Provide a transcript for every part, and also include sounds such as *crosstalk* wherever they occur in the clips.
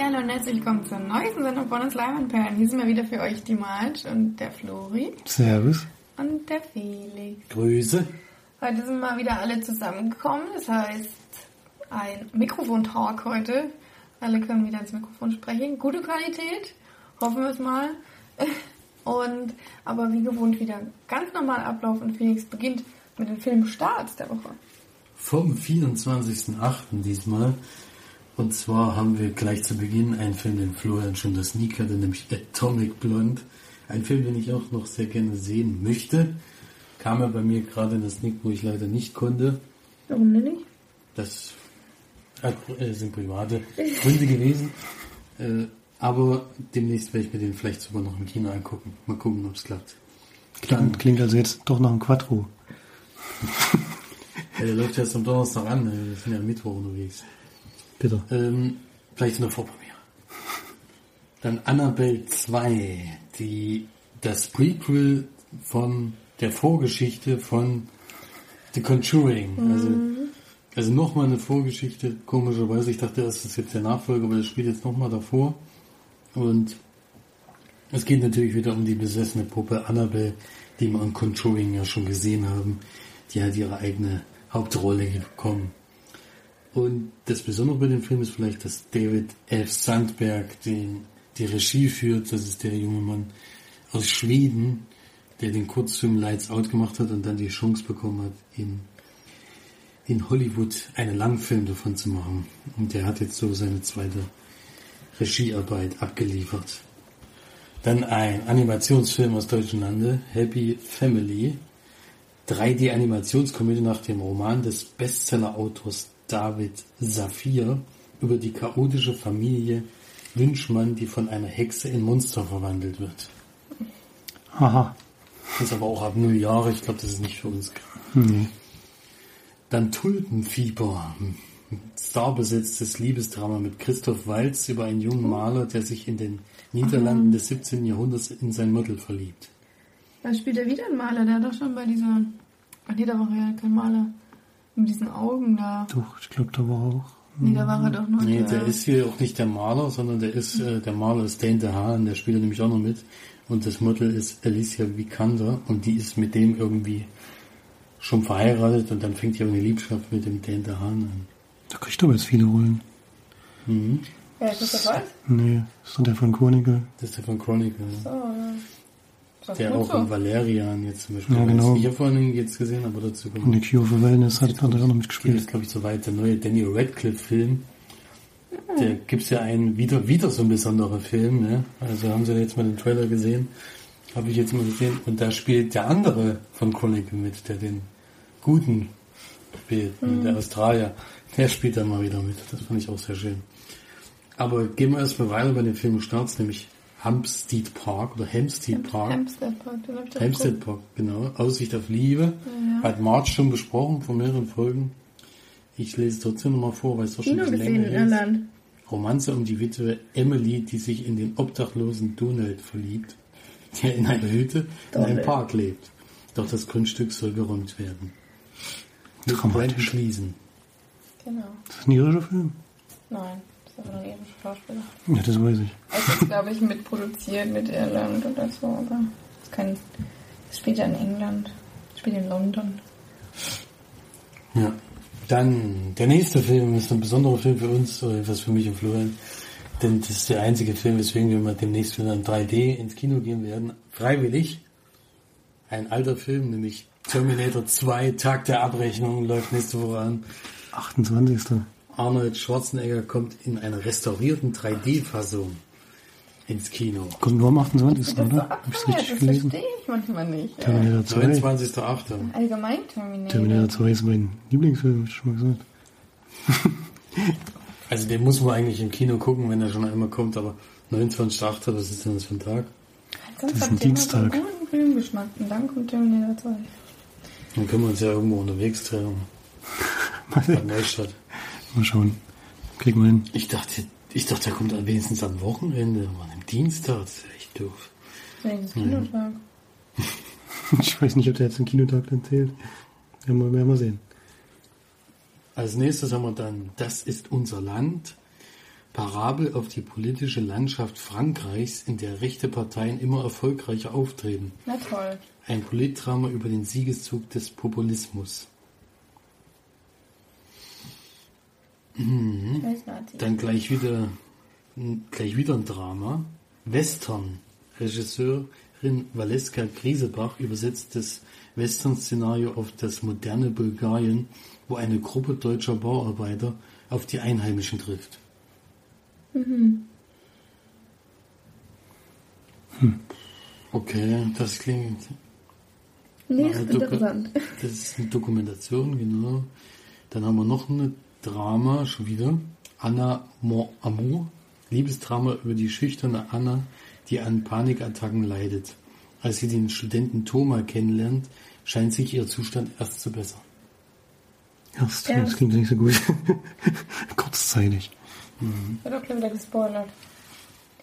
Hallo und herzlich willkommen zur neuesten Sendung von uns Leimanperlen. Hier sind wir wieder für euch die Marge und der Flori Servus. und der Felix. Grüße. Heute sind wir wieder alle zusammengekommen. Das heißt, ein Mikrofontag heute. Alle können wieder ins Mikrofon sprechen. Gute Qualität, hoffen wir es mal. *laughs* Und aber wie gewohnt wieder ganz normal Ablauf und Felix beginnt mit den Filmstarts der Woche. Vom 24.08. diesmal. Und zwar haben wir gleich zu Beginn einen Film, den Florian schon das Sneak hatte, nämlich Atomic Blonde. Ein Film, den ich auch noch sehr gerne sehen möchte. Kam er bei mir gerade in das Sneak, wo ich leider nicht konnte. Warum denn nicht? Das äh, sind private Gründe gewesen. Äh, aber demnächst werde ich mir den vielleicht sogar noch im Kino angucken. Mal gucken, ob es klappt. Klingt, klingt also jetzt doch nach einem Quattro. *laughs* Ja, der läuft jetzt am Donnerstag an. äh, Wir sind ja am Mittwoch unterwegs. Bitte. Ähm, vielleicht in der Vorpremiere. Dann Annabelle 2, die, das Prequel von der Vorgeschichte von The Conjuring. Also, also nochmal eine Vorgeschichte, komischerweise. Ich dachte, das ist jetzt der Nachfolger, aber das spielt jetzt nochmal davor. Und es geht natürlich wieder um die besessene Puppe Annabelle, die wir an Conjuring ja schon gesehen haben. Die hat ihre eigene Hauptrolle bekommen. Und das Besondere bei dem Film ist vielleicht, dass David F. Sandberg den, die Regie führt. Das ist der junge Mann aus Schweden, der den Kurzfilm Lights Out gemacht hat und dann die Chance bekommen hat, in, in Hollywood einen Langfilm davon zu machen. Und der hat jetzt so seine zweite Regiearbeit abgeliefert. Dann ein Animationsfilm aus deutschen Lande, Happy Family. 3D-Animationskomödie nach dem Roman des Bestseller-Autors David Saphir über die chaotische Familie Wünschmann, die von einer Hexe in Monster verwandelt wird. Haha. Das ist aber auch ab null Jahre, ich glaube, das ist nicht für uns. Nee. Dann Tulpenfieber. Starbesetztes Liebesdrama mit Christoph Waltz über einen jungen Maler, der sich in den Niederlanden des 17. Jahrhunderts in sein Model verliebt. Da spielt er wieder ein Maler, der hat doch schon bei dieser. Ach nee, da war ja kein Maler. Mit diesen Augen da. Doch, ich glaube, da war auch. Nee, da war er doch nur Nee, der. der ist hier auch nicht der Maler, sondern der ist, äh, der Maler ist Dane DeHaan, der spielt nämlich auch noch mit. Und das Model ist Alicia Vikander und die ist mit dem irgendwie schon verheiratet und dann fängt die auch eine Liebschaft mit dem Dane DeHaan an. Da kriegt er aber jetzt viele Rollen. Mhm. Ja, ist das der Weiß? Nee, ist doch der von Chronicle. Das ist der von Chronicle. So, ja. Doch Der auch so. in Valerian jetzt zum Beispiel. Ja, genau. Ich habe vorhin jetzt gesehen, aber dazu Und kommt. die Cure for Wellness hat, er noch geht mitgespielt. jetzt, glaube ich, so weit. Der neue Danny Radcliffe-Film. Der gibt's ja einen, wieder, wieder so ein besonderer Film, ne? Also haben Sie jetzt mal den Trailer gesehen? Habe ich jetzt mal gesehen. Und da spielt der andere von Chronicle mit, der den Guten spielt, ne? der Australier. Der spielt da mal wieder mit. Das fand ich auch sehr schön. Aber gehen wir erstmal weiter bei den Filmstarts, nämlich Hampstead Park oder Hampstead Park. Hampstead Park, den hab ich Hampstead Park, genau. Aussicht auf Liebe. Hat March schon besprochen vor mehreren Folgen. Ich lese trotzdem nochmal vor, weil es doch schon ein bisschen länger ist. Romanze um die Witwe Emily, die sich in den obdachlosen Donald verliebt, der in einer Hütte in einem Donald. Park lebt. Doch das Grundstück soll geräumt werden. Dramatisch. Schließen. Genau. Das ist ein irischer Film. Nein, das ist aber ein irischer Schauspieler. Ja, das weiß ich. Es ist, glaube ich, mitproduziert mit Irland oder so, aber es kann. Es spielt ja in England. Es spielt in London. Ja. Dann, der nächste Film ist ein besonderer Film für uns, oder was für mich und Florian. Denn das ist der einzige Film, weswegen wir mal demnächst wieder in 3D ins Kino gehen werden. Freiwillig. Ein alter Film, nämlich Terminator 2, Tag der Abrechnung, läuft nächste Woche an. 28. Arnold Schwarzenegger kommt in einer restaurierten 3D-Fassung ins Kino. Kommt nur am 28. Das oder? Hab ich's richtig das gelesen? verstehe ich manchmal nicht. Terminator 2. 29.8. allgemein Terminator. Terminator 2 ist mein Lieblingsfilm, hab ich schon mal gesagt. *laughs* *laughs* Also den muss man eigentlich im Kino gucken, wenn er schon einmal kommt, aber 29.8. was ist denn das für ein Tag? Sonst Das ist ein Dienstag. So einen guten Filmgeschmack. Und dann kommt Terminator 2. Dann können wir uns ja irgendwo unterwegs treffen. *laughs* Bei. Neustadt. Mal schauen. Kriegen wir hin. Ich dachte, ich dachte, der kommt wenigstens am Wochenende, aber am Dienstag, das ist echt doof. Welches Kinotag? *laughs* Ich weiß nicht, ob der jetzt im Kinotag dann zählt. Ja, mal, werden wir sehen. Als nächstes haben wir dann Das ist unser Land Parabel auf die politische Landschaft Frankreichs, in der rechte Parteien immer erfolgreicher auftreten. Na toll. Ein Politdrama über den Siegeszug des Populismus. Nazi. Dann gleich wieder, gleich wieder ein Drama. Western. Regisseurin Valeska Griesebach übersetzt das Western-Szenario auf das moderne Bulgarien, wo eine Gruppe deutscher Bauarbeiter auf die Einheimischen trifft. Hm. Okay, das klingt. Nee, ist interessant. Das ist eine Dokumentation, genau. Dann haben wir noch eine Drama, schon wieder. Anna Mon Amour. Liebesdrama über die schüchterne Anna, die an Panikattacken leidet. Als sie den Studenten Thoma kennenlernt, scheint sich ihr Zustand erst zu bessern. Erst, Ja. das klingt nicht so gut. *laughs* Kurzzeitig. Wird auch gleich wieder gespoilert.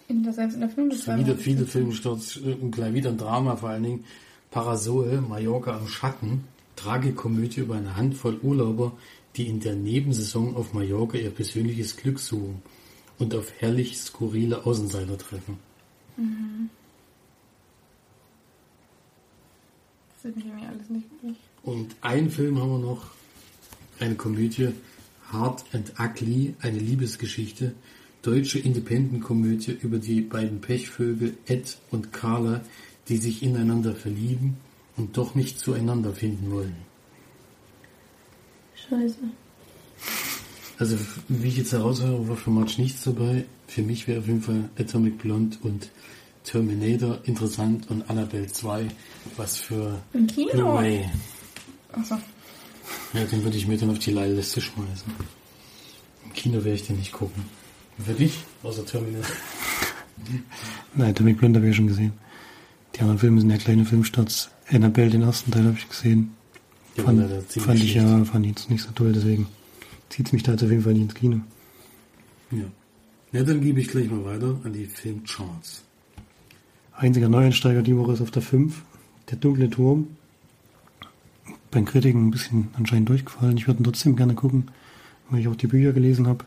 In der selbst in der Filmbeschreibung. Wieder viele Filmstarts äh, und gleich wieder ein Drama, vor allen Dingen Parasol, Mallorca am Schatten, Tragikomödie über eine Handvoll Urlauber, die in der Nebensaison auf Mallorca ihr persönliches Glück suchen und auf herrlich skurrile Außenseiter treffen. Das sieht mich irgendwie alles nicht wirklich. Und einen Film haben wir noch, eine Komödie, Hard and Ugly, eine Liebesgeschichte, deutsche Independent-Komödie über die beiden Pechvögel Ed und Carla, die sich ineinander verlieben und doch nicht zueinander finden wollen. Scheiße. Also wie ich jetzt heraushöre, war für March nichts dabei. Für mich wäre auf jeden Fall Atomic Blonde und Terminator interessant und Annabelle 2, was für Im Kino? Blu-ray. Achso. Ja, den würde ich mir dann auf die Leihliste schmeißen. Im Kino werde ich den nicht gucken. Für dich? Außer Terminator. *laughs* Nein, Atomic Blonde habe ich ja schon gesehen. Die anderen Filme sind ja kleine Filmstarts. Annabelle, den ersten Teil habe ich gesehen. Fand, fand ich ja, fand ich jetzt nicht so toll, deswegen zieht es mich da jetzt auf jeden Fall nicht ins Kino. ja. Ja, dann gebe ich gleich mal weiter an die Filmcharts. Einziger Neueinsteiger die Woche ist auf der 5, der dunkle Turm. Beim Kritiken ein bisschen anscheinend durchgefallen. Ich würde ihn trotzdem gerne gucken, weil ich auch die Bücher gelesen habe.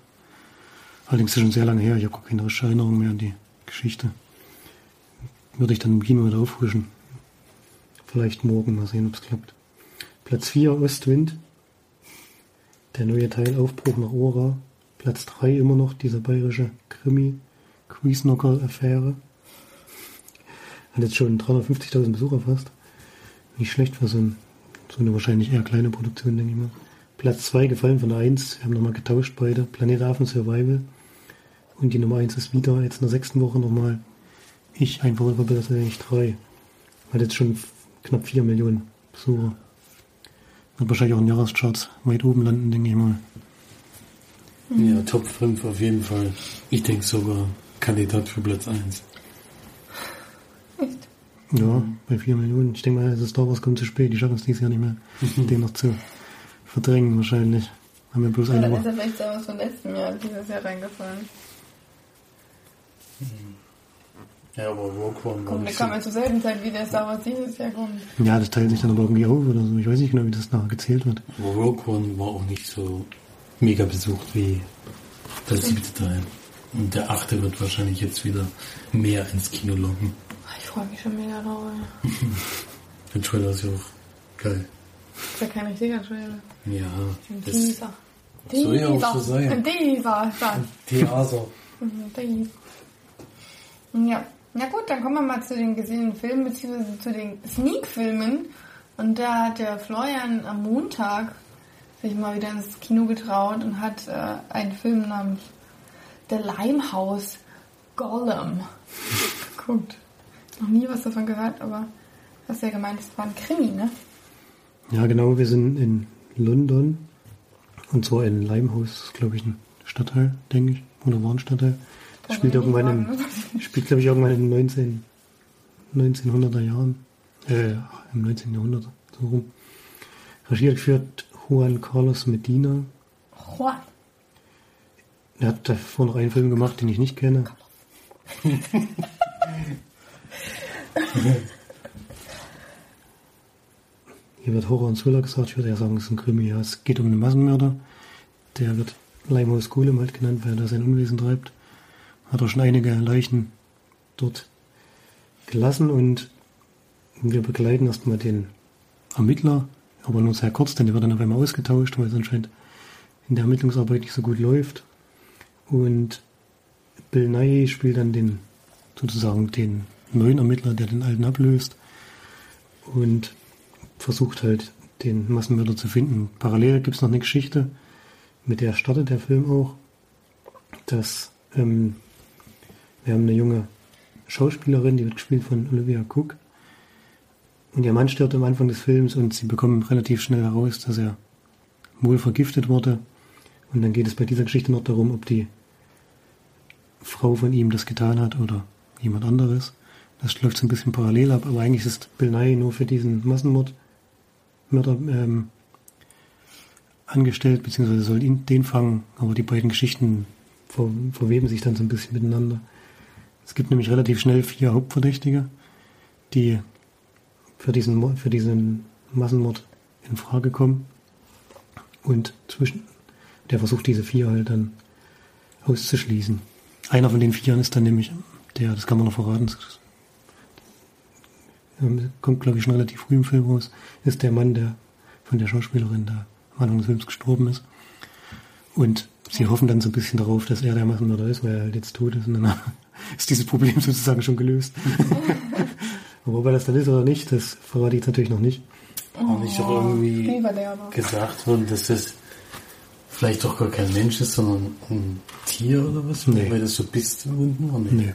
Allerdings ist es schon sehr lange her, ich habe gar keine Erinnerung mehr an die Geschichte. Würde ich dann im Kino wieder auffrischen. Vielleicht morgen, mal sehen, ob es klappt. Platz 4, Ostwind. Der neue Teil Aufbruch nach Ora. Platz 3 immer noch dieser bayerische Krimi. Quiesnocker-Affäre. Hat jetzt schon 350.000 Besucher fast. Nicht schlecht für so, ein, so eine wahrscheinlich eher kleine Produktion, denke ich mal. Platz 2 gefallen von der 1. Wir haben nochmal getauscht beide. Planet Affen Survival. Und die Nummer 1 ist wieder jetzt in der sechsten Woche nochmal. Ich, ein Verrückter besser eigentlich 3. Hat jetzt schon knapp 4 Millionen Besucher. Wird wahrscheinlich auch in Jahrescharts weit oben landen, denke ich mal. Ja, Top 5 auf jeden Fall. Ich denke sogar Kandidat für Platz 1. Echt? Ja, bei 4 Millionen. Ich denke mal, das Star Wars kommt zu spät. Die schaffen es dieses Jahr nicht mehr, den noch zu verdrängen wahrscheinlich. Haben wir bloß Aber eine dann ist er vielleicht damals von letztem Jahr dieses Jahr reingefallen. Ja, aber Rogue One der kam ja zur selben Zeit wie der Star Wars dieses Jahr kommt. Ja, das teilt sich dann aber irgendwie auf oder so. Ich weiß nicht genau, wie das nachher gezählt wird. Aber Rogue One war auch nicht so mega besucht wie der siebte Teil. Und der achte wird wahrscheinlich jetzt wieder mehr ins Kino locken. Ich freue mich schon mega drauf. *laughs* Der Trailer ist ja auch geil. Ist ja kein richtiger Trailer. Ja, Ein das Teaser. soll ja auch so sein. Ein Teaser. ist das. Theater. Teaser. Ja. Na gut, dann kommen wir mal zu den gesehenen Filmen, beziehungsweise zu den Sneak-Filmen. Und da hat der Florian am Montag sich mal wieder ins Kino getraut und hat äh, einen Film namens The Limehouse Golem *laughs* geguckt. Noch nie was davon gehört, aber hast ja gemeint, es war ein Krimi, ne? Ja, genau. Wir sind in London. Und zwar in Limehouse, glaube ich, ein Stadtteil, denke ich. Oder war ein Stadtteil. Spielt irgendwann in, spielt, glaube ich, irgendwann in den 19, 1900er Jahren. Äh, im 19. Jahrhundert. So rum. Regie hat geführt Juan Carlos Medina. Juan. Er hat davor noch einen Film gemacht, den ich nicht kenne. *laughs* Hier wird Horror und Thriller gesagt. Ich würde eher sagen, es ist ein Krimi. Ja, es geht um einen Massenmörder. Der wird Limehouse Golem halt genannt, weil er da sein Unwesen treibt. Hat auch schon einige Leichen dort gelassen und wir begleiten erstmal den Ermittler, aber nur sehr kurz, denn der wird dann auf einmal ausgetauscht, weil es anscheinend in der Ermittlungsarbeit nicht so gut läuft. Und Bill Nye spielt dann den sozusagen den neuen Ermittler, der den alten ablöst und versucht halt den Massenmörder zu finden. Parallel gibt es noch eine Geschichte, mit der startet der Film auch, dass ähm, wir haben eine junge Schauspielerin, die wird gespielt von Olivia Cook. Und ihr Mann stirbt am Anfang des Films und sie bekommen relativ schnell heraus, dass er wohl vergiftet wurde. Und dann geht es bei dieser Geschichte noch darum, ob die Frau von ihm das getan hat oder jemand anderes. Das läuft so ein bisschen parallel ab, aber eigentlich ist Bill Nye nur für diesen Massenmord Mörder ähm, angestellt, beziehungsweise soll ihn den fangen, aber die beiden Geschichten ver verweben sich dann so ein bisschen miteinander. Es gibt nämlich relativ schnell vier Hauptverdächtige, die für diesen, für diesen Massenmord in Frage kommen. Und zwischen, der versucht diese vier halt dann auszuschließen. Einer von den vieren ist dann nämlich der, das kann man noch verraten, das kommt glaube ich schon relativ früh im Film raus, ist der Mann, der von der Schauspielerin da am Anfang des Films gestorben ist. Und sie hoffen dann so ein bisschen darauf, dass er der Massenmörder ist, weil er halt jetzt tot ist. Und dann *laughs* ist dieses Problem sozusagen schon gelöst. *laughs* Aber ob er das dann ist oder nicht, das verrate ich jetzt natürlich noch nicht. Auch nicht auch irgendwie Spielverderber. gesagt worden, dass das vielleicht doch gar kein Mensch ist, sondern ein Tier oder was? Nee. Weil das so bist unten oder nicht? Nee.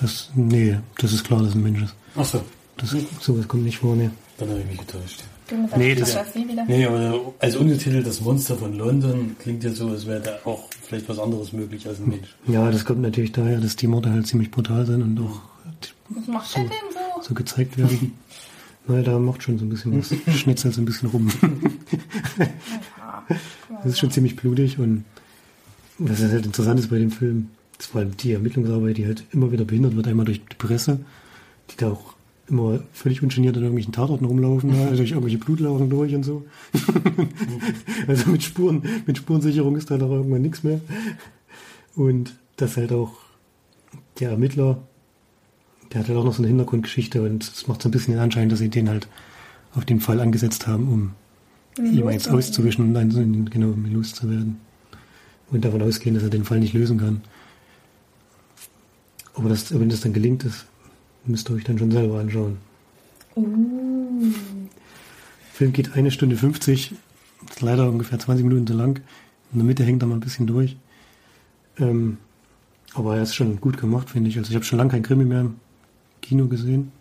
Das, nee, das ist klar, dass es ein Mensch ist. Achso, Das, sowas kommt nicht vor, nee. dann habe ich mich getäuscht. Du mit Nee, das- wieder. Nee, aber als Untertitel das Monster von London klingt ja so, als wäre da auch vielleicht was anderes möglich als ein Mensch. Ja, das kommt natürlich daher, dass die Morde halt ziemlich brutal sind und auch so? so gezeigt werden. *laughs* Naja, da macht schon so ein bisschen was. Schnetzelt so ein bisschen rum. Das ist schon ziemlich blutig und was halt interessant ist bei dem Film, ist vor allem die Ermittlungsarbeit, die halt immer wieder behindert wird, einmal durch die Presse, die da auch immer völlig ungeniert an irgendwelchen Tatorten rumlaufen, da, durch irgendwelche Blutlaufen durch und so. *laughs* also mit Spuren, mit Spurensicherung ist da doch irgendwann nichts mehr. Und das halt auch der Ermittler, der hat halt auch noch so eine Hintergrundgeschichte und es macht so ein bisschen den Anschein, dass sie den halt auf den Fall angesetzt haben, um ihm eins auszuwischen und dann in- genau um ihn loszuwerden. Und davon ausgehen, dass er den Fall nicht lösen kann. Aber das, wenn das dann gelingt, das müsst ihr euch dann schon selber anschauen. Uh. Der Film geht eine Stunde 50, ist leider ungefähr 20 Minuten zu lang. In der Mitte hängt er mal ein bisschen durch. Ähm, aber er ist schon gut gemacht, finde ich. Also ich habe schon lange kein Krimi mehr im Kino gesehen.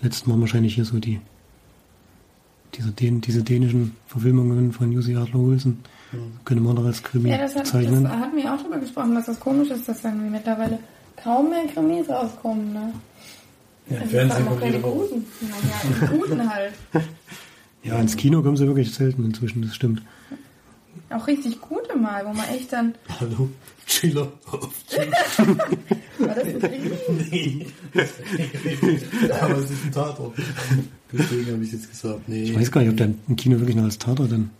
Letztes Mal wahrscheinlich hier so die diese, Dän diese dänischen Verfilmungen von Jussi Adler Olsen. Könnte man auch als Krimi Ja, das, hat, das bezeichnen. hatten wir auch drüber gesprochen, dass das komisch ist, dass dann mittlerweile kaum mehr Krimis rauskommen. Ne? Ja, Also Fernsehen kommt keine jede Woche. guten. Guten halt. *laughs* Ja, ins Kino kommen sie wirklich selten inzwischen, das stimmt. Auch richtig gute mal, wo man echt dann. Hallo, Schiller auf War das ein Krimi? *laughs* Aber es ist ein Tatort. Deswegen habe ich jetzt gesagt, nee. Ich weiß gar nicht, ob der im Kino wirklich noch als Tatort dann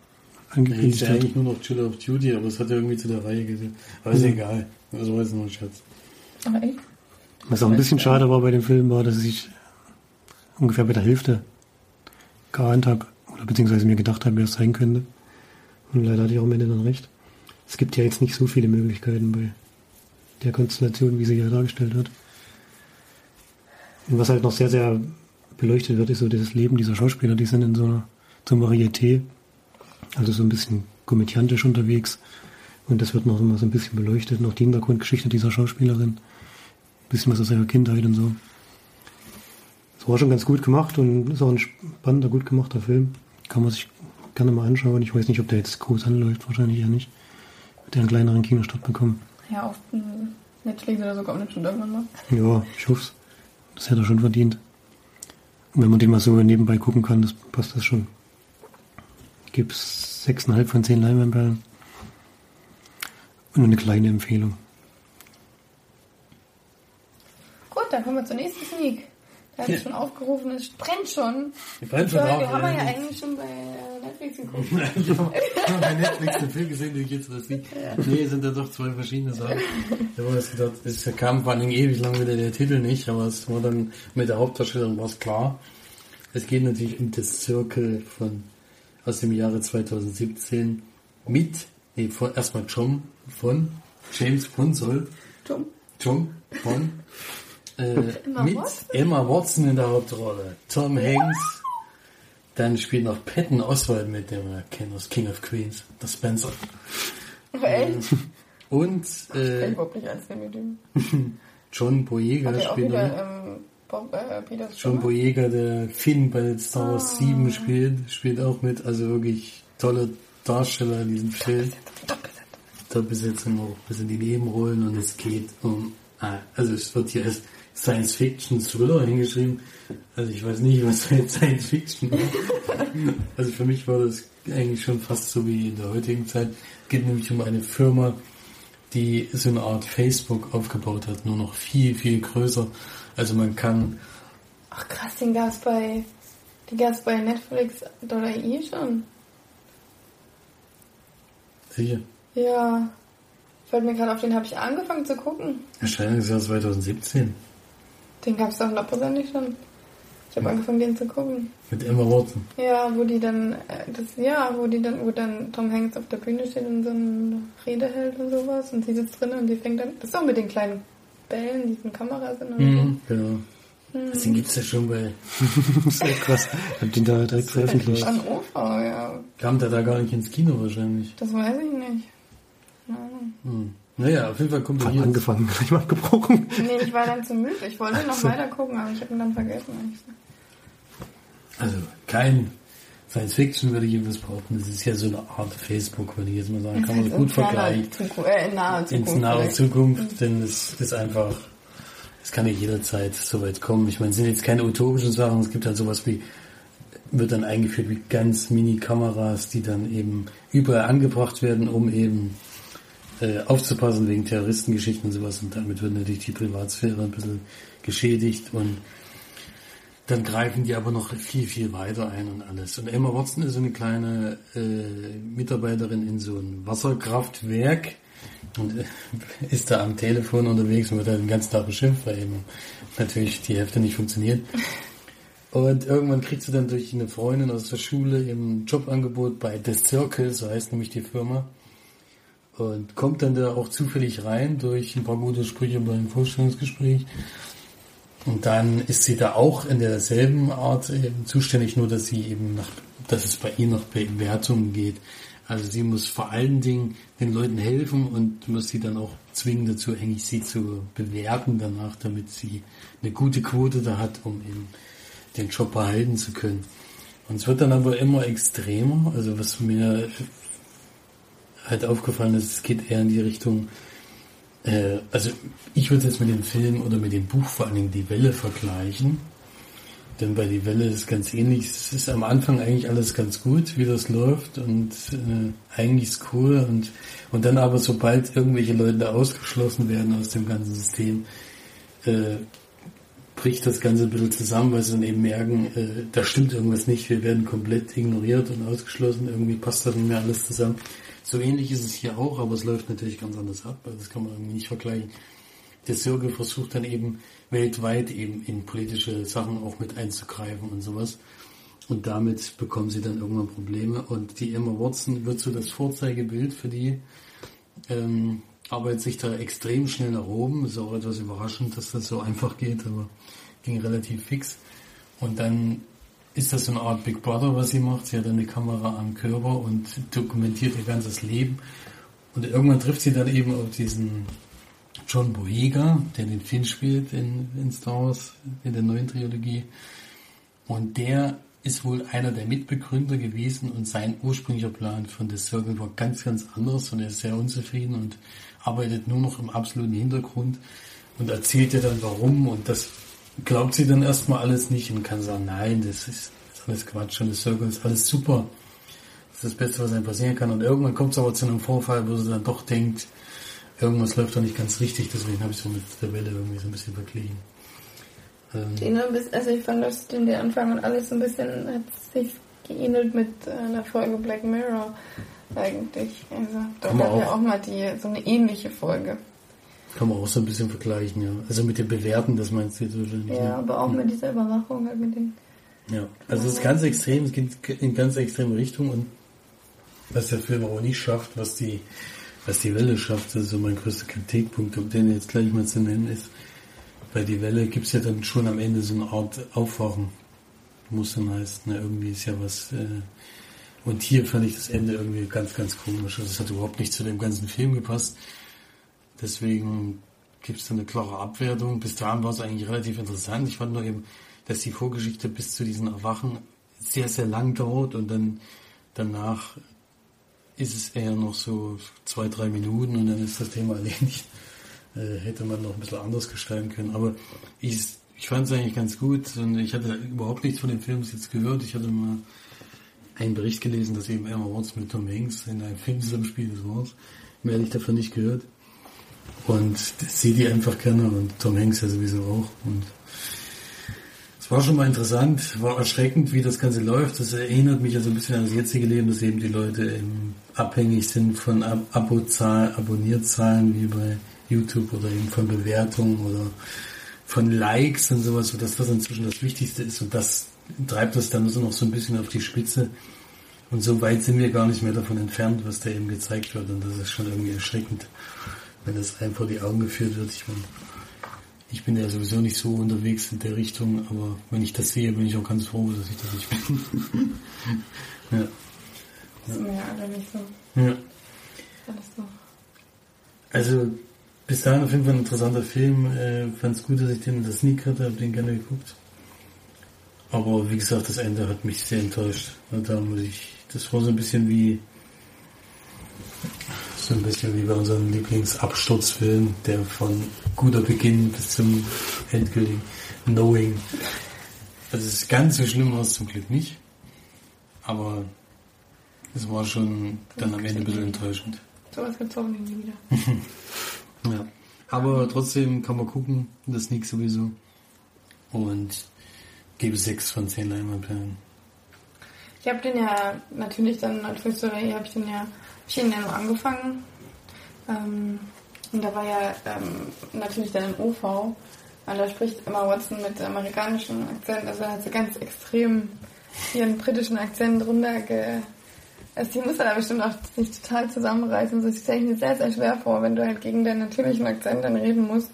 Nee, ist angekündigt ja eigentlich nur noch Chill of Duty, aber es hat ja irgendwie zu der Reihe gesehen. Aber ist egal. Das war jetzt nur ein Schatz. Aber echt? Was auch ein bisschen schade war bei dem Film, war, dass ich ungefähr bei der Hälfte geahnt habe, oder beziehungsweise mir gedacht habe, wer es sein könnte. Und leider hatte ich auch am Ende dann recht. Es gibt ja jetzt nicht so viele Möglichkeiten bei der Konstellation, wie sie hier dargestellt wird. Und was halt noch sehr, sehr beleuchtet wird, ist so das Leben dieser Schauspieler. Die sind in so einer, so Varieté, also so ein bisschen komödiantisch unterwegs. Und das wird noch immer so ein bisschen beleuchtet, noch die Hintergrundgeschichte dieser Schauspielerin bisschen was aus ihrer Kindheit und so. Es war schon ganz gut gemacht und ist auch ein spannender, gut gemachter Film. Kann man sich gerne mal anschauen. Ich weiß nicht, ob der jetzt groß anläuft, wahrscheinlich eher nicht. Wird der einen kleineren Kinostart bekommen. Ja, auf Netflix oder so kommt das schon irgendwann mal. Ja, ich hoffe Das hätte er schon verdient. Und wenn man den mal so nebenbei gucken kann, das passt das schon. Gebe es 6,5 von 10 Leinwandperlen. Und eine kleine Empfehlung. Gut, dann kommen wir zur nächsten Sneak. Da habe ich schon aufgerufen, es brennt schon. Die brennt schon auf, wir haben ja. ja eigentlich schon bei äh, Netflix geguckt. *laughs* ich habe bei Netflix den Film gesehen, den ich jetzt das nicht. Nee, sind da doch zwei verschiedene Sachen. Ich habe das gedacht, es kam vor allem ewig lang wieder der Titel nicht, aber es war dann mit der Hauptdarstellerin war es klar. Es geht natürlich um das Circle von aus dem Jahre 2017 mit, nee, erstmal John von James Ponsold. Tom. John von äh, Emma mit Watson? Emma Watson in der Hauptrolle. Tom Hanks. Dann spielt noch Patton Oswald mit, den wir kennen aus King of Queens, der Spencer. Ach, echt? Und Kann ich äh, dem. *laughs* John Boyega spielt wieder ähm, Bob, äh, John? Boyega, der Finn bei Star Wars 7 spielt, spielt auch mit. Also wirklich tolle Darsteller in diesem Film. Doppelbesetzung auch bis in die Nebenrollen und es geht um, ah, also es wird hier als Science Fiction Thriller hingeschrieben. Also ich weiß nicht, was jetzt Science Fiction ist. Also für mich war das eigentlich schon fast so wie in der heutigen Zeit. Es geht nämlich um eine Firma, die so eine Art Facebook aufgebaut hat, nur noch viel, viel größer. Also man kann, Ach krass, den gab's bei, die gab's bei Netflix.de schon. sicher, Ja. Fällt mir gerade auf, den habe ich angefangen zu gucken. Erscheinungsjahr 2017 Den gab's doch hundertprozentig schon. Ich habe angefangen, den zu gucken. mit Emma Watson. Ja, wo die dann, äh, das, ja, wo die dann, wo dann Tom Hanks auf der Bühne steht und so eine Rede hält und sowas und sie sitzt drin und die fängt dann, das ist doch mit den kleinen Bällen, die in Kamera sind und Mhm, genau. Den gibt's ja schon bei, *laughs* Sehr krass. Hab den da direkt so. veröffentlicht. An OV, ja. kam der da gar nicht ins Kino wahrscheinlich. Das weiß ich nicht. Keine Ahnung. Hm. Naja, auf jeden Fall kommt Hab hier. angefangen, *laughs* gleich mal abgebrochen. Nee, ich war dann zu müde. Ich wollte noch weiter gucken, aber ich habe ihn dann vergessen. Also kein Science Fiction würde ich jedenfalls behaupten. Das ist ja so eine Art Facebook, würde ich jetzt mal sagen. Kann man In gut vergleichen. Äh, in naher Zukunft. ins nahe vielleicht. Zukunft, denn es ist einfach, es kann ja jederzeit so weit kommen. Ich meine, es sind jetzt keine utopischen Sachen, es gibt halt sowas wie, wird dann eingeführt wie ganz Mini-Kameras, die dann eben überall angebracht werden, um eben äh, aufzupassen wegen Terroristengeschichten und sowas und damit wird natürlich die Privatsphäre ein bisschen geschädigt und dann greifen die aber noch viel, viel weiter ein und alles. Und Emma Watson ist so eine kleine äh, Mitarbeiterin in so einem Wasserkraftwerk und äh, *laughs* ist da am Telefon unterwegs und wird halt den ganzen Tag beschimpft, weil eben natürlich die Hälfte nicht funktioniert. Und irgendwann kriegt sie dann durch eine Freundin aus der Schule ein Jobangebot bei The Circle, so heißt nämlich die Firma. Und kommt dann da auch zufällig rein durch ein paar gute Sprüche beim Vorstellungsgespräch. Und dann ist sie da auch in derselben Art eben zuständig, nur dass sie eben nach, dass es bei ihr nach Bewertungen geht. Also sie muss vor allen Dingen den Leuten helfen und muss sie dann auch zwingen dazu, eigentlich sie zu bewerten danach, damit sie eine gute Quote da hat, um eben den Job behalten zu können. Und es wird dann aber immer extremer. Also was mir halt aufgefallen ist, es geht eher in die Richtung, äh, also ich würde jetzt mit dem Film oder mit dem Buch vor allen Dingen die Welle vergleichen. Denn bei die Welle ist ganz ähnlich. Es ist am Anfang eigentlich alles ganz gut, wie das läuft und äh, eigentlich ist cool und und dann aber sobald irgendwelche Leute ausgeschlossen werden aus dem ganzen System, äh, bricht das Ganze ein bisschen zusammen, weil sie dann eben merken, äh, da stimmt irgendwas nicht, wir werden komplett ignoriert und ausgeschlossen, irgendwie passt das nicht mehr alles zusammen. So ähnlich ist es hier auch, aber es läuft natürlich ganz anders ab, weil das kann man irgendwie nicht vergleichen. Der Circle versucht dann eben weltweit eben in politische Sachen auch mit einzugreifen und sowas. Und damit bekommen sie dann irgendwann Probleme. Und die Emma Watson wird so das Vorzeigebild für die, ähm, arbeitet sich da extrem schnell nach oben. Ist auch etwas überraschend, dass das so einfach geht, aber ging relativ fix. Und dann ist das so eine Art Big Brother, was sie macht. Sie hat eine Kamera am Körper und dokumentiert ihr ganzes Leben. Und irgendwann trifft sie dann eben auf diesen John Boyega, der den Finn spielt in, in Star Wars, in der neuen Trilogie. Und der ist wohl einer der Mitbegründer gewesen und sein ursprünglicher Plan von The Circle war ganz, ganz anders und er ist sehr unzufrieden und arbeitet nur noch im absoluten Hintergrund und erzählt ihr dann warum und das glaubt sie dann erstmal alles nicht und kann sagen, nein, das ist, das ist alles Quatsch und The Circle ist alles super. Das ist das Beste, was einem passieren kann. Und irgendwann kommt es aber zu einem Vorfall, wo sie dann doch denkt, irgendwas läuft doch nicht ganz richtig, deswegen habe ich so mit der Welle irgendwie so ein bisschen verglichen. Ähm, Den ein bisschen, also ich fand das den der Anfang und alles so ein bisschen hat sich geähnelt mit äh, einer Folge Black Mirror eigentlich. Also da Kann man hat ja auch. auch mal die so eine ähnliche Folge. Kann man auch so ein bisschen vergleichen, ja. Also mit dem Bewerten, das meinst du jetzt wahrscheinlich. Ja, ne? aber auch mit dieser Überwachung halt mit den. Ja, also es ist ganz extrem, es geht in ganz extreme Richtung und was der Film aber nicht schafft, was die, was die Welle schafft, das ist so mein größter Kritikpunkt, um den jetzt gleich mal zu nennen ist, bei die Welle gibt's ja dann schon am Ende so eine Art Aufwachen, muss dann heißen, ne, irgendwie ist ja was, äh, und hier fand ich das Ende irgendwie ganz, ganz komisch, also es hat überhaupt nicht zu dem ganzen Film gepasst, deswegen gibt's dann eine klare Abwertung, bis dahin war es eigentlich relativ interessant, ich fand nur eben, dass die Vorgeschichte bis zu diesen Erwachen sehr, sehr lang dauert und dann danach ist es eher noch so zwei, drei Minuten und dann ist das Thema *laughs* erledigt. Äh, hätte man noch ein bisschen anders gestalten können. Aber ich, ich fand es eigentlich ganz gut und ich hatte überhaupt nichts von dem Film jetzt gehört. Ich hatte mal einen Bericht gelesen, dass eben Emma Watson mit Tom Hanks in einem Film zusammenspielt, das. Mehr hätte ich davon nicht gehört. Und das die einfach gerne und Tom Hanks ja sowieso auch. Und es war schon mal interessant, war erschreckend, wie das Ganze läuft. Das erinnert mich ja so ein bisschen an das jetzige Leben, dass eben die Leute eben abhängig sind von Ab Abozahlen, Abonnierzahlen wie bei YouTube oder eben von Bewertungen oder von Likes und sowas, sodass das inzwischen das Wichtigste ist und das treibt das dann so noch so ein bisschen auf die Spitze. Und so weit sind wir gar nicht mehr davon entfernt, was da eben gezeigt wird und das ist schon irgendwie erschreckend, wenn das einem vor die Augen geführt wird. Ich meine, ich bin ja sowieso nicht so unterwegs in der Richtung, aber wenn ich das sehe, bin ich auch ganz froh, dass ich das nicht bin. *laughs* ja. Das sind ja alle nicht so. ja. Alles so. Also bis dahin auf jeden Fall ein interessanter Film. Äh, Fand es gut, dass ich den in der Sneak hatte, habe den gerne geguckt. Aber wie gesagt, das Ende hat mich sehr enttäuscht. Da muss ich, das war so ein bisschen wie so ein bisschen wie bei unserem Lieblingsabsturzfilm, der von guter Beginn bis zum endgültigen Knowing. Also es ist ganz so schlimm war es zum Glück nicht. Aber es war schon dann am Ende ein bisschen enttäuschend. Sowas gibt's auch nie wieder. *laughs* Ja. Aber trotzdem kann man gucken, das Sneak sowieso. Und gebe 6 von 10 Leinwandperlen. Ich habe den ja natürlich dann als Historie habe ich den ja, ich ja nur angefangen. Ähm, und da war ja ähm, natürlich dann in OV. Und da spricht Emma Watson mit amerikanischem Akzent. Also da hat sie ganz extrem ihren britischen Akzent runterge... Also die muss dann bestimmt auch sich total zusammenreißen. Das stelle ich mir sehr, sehr schwer vor, wenn du halt gegen deinen natürlichen Akzent dann reden musst.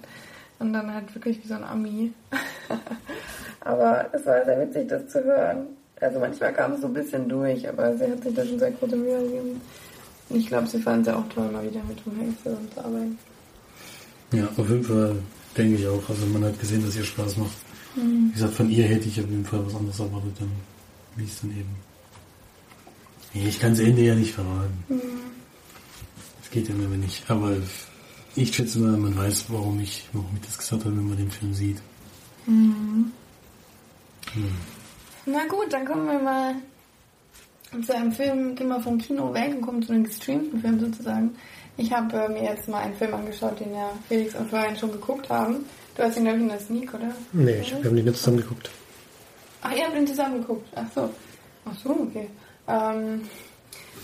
Und dann halt wirklich wie so ein Ami. *laughs* aber es war sehr witzig, das zu hören. Also manchmal kam es so ein bisschen durch, aber sie hat sich da schon sehr große Mühe gegeben. Ich glaube, sie fand es ja auch toll, mal wieder mit Tom Hanks zusammenzuarbeiten. Ja, auf jeden Fall denke ich auch. Also man hat gesehen, dass ihr Spaß macht. Wie gesagt, von ihr hätte ich auf jeden Fall was anderes erwartet, dann, wie es dann eben. Ich kann das Ende ja nicht verraten. Das geht ja mir nicht. Aber ich schätze mal, man weiß, warum ich, warum ich das gesagt habe, wenn man den Film sieht. Na gut, dann kommen wir mal zu einem Film, gehen wir vom Kino weg und kommen zu einem gestreamten Film sozusagen. Ich habe äh, mir jetzt mal einen Film angeschaut, den ja Felix und Florian schon geguckt haben. Du hast ihn, glaube ich, in der Sneak, oder? Nee, ich, wir haben die nicht zusammen geguckt. Ach, ihr habt ihn zusammen geguckt. Ach so. Ach so, okay. Ähm,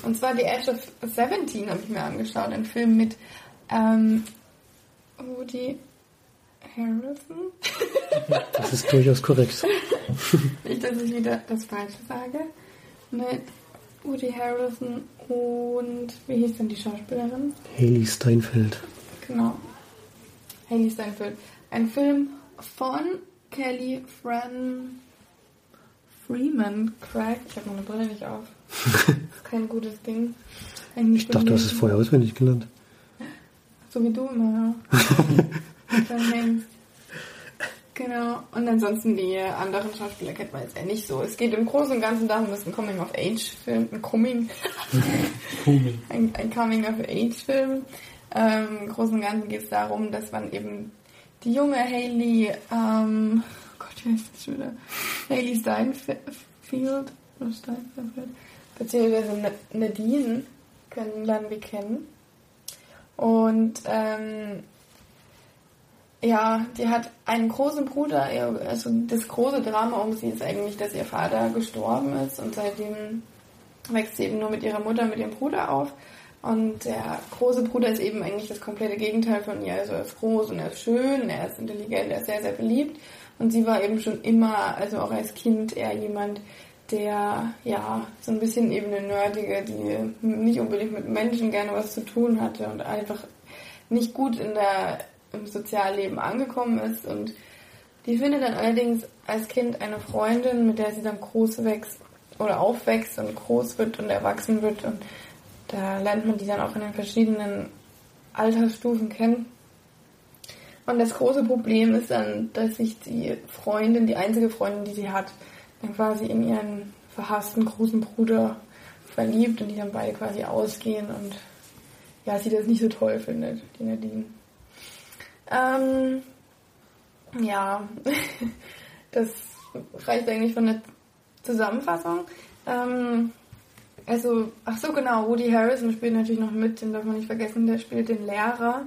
und zwar The Edge of 17 habe ich mir angeschaut. Ein Film mit ähm, Woody Harrelson. Das ist durchaus korrekt. *laughs* Nicht, dass ich wieder das Falsche sage. Mit Woody Harrelson und wie hieß denn die Schauspielerin? Haley Steinfeld. Genau. Haley Steinfeld. Ein Film von Kelly Fran Freeman. Craig. Ich habe meine Brille nicht auf. Das *laughs* ist kein gutes Ding. Kann Ich dachte, du hast es vorher auswendig gelernt. So wie du immer, *laughs* ja. Genau. Und ansonsten die anderen Schauspieler kennt man jetzt eher nicht so. Es geht im Großen und Ganzen darum, dass ein Coming-of-Age-Film, ein *laughs* Coming, ein, ein Coming-of-Age-Film. Ähm, Im Großen und Ganzen geht es darum, dass man eben die junge Hailey, ähm, oh Gott, wie heißt das schon wieder? Hailey Steinfeld, oder Steinfeld, beziehungsweise Na- Nadine können lernen wir kennen. Und ähm, ja, die hat einen großen Bruder. Also das große Drama um sie ist eigentlich, dass ihr Vater gestorben ist und seitdem wächst sie eben nur mit ihrer Mutter, mit ihrem Bruder auf. Und der große Bruder ist eben eigentlich das komplette Gegenteil von ihr. Also er ist groß und er ist schön, er ist intelligent, er ist sehr, sehr beliebt. Und sie war eben schon immer, also auch als Kind, eher jemand, der, ja, so ein bisschen eben eine Nerdige, die nicht unbedingt mit Menschen gerne was zu tun hatte und einfach nicht gut in der, im Sozialleben angekommen ist. Und die findet dann allerdings als Kind eine Freundin, mit der sie dann groß wächst oder aufwächst und groß wird und erwachsen wird und da lernt man die dann auch in den verschiedenen Altersstufen kennen. Und das große Problem ist dann, dass sich die Freundin, die einzige Freundin, die sie hat, dann quasi in ihren verhassten großen Bruder verliebt und die dann beide quasi ausgehen und ja, sie das nicht so toll findet, die Nadine. Ähm, ja, *laughs* das reicht eigentlich von der Zusammenfassung. Ähm, also, ach so, genau, Woody Harrison spielt natürlich noch mit, den darf man nicht vergessen, der spielt den Lehrer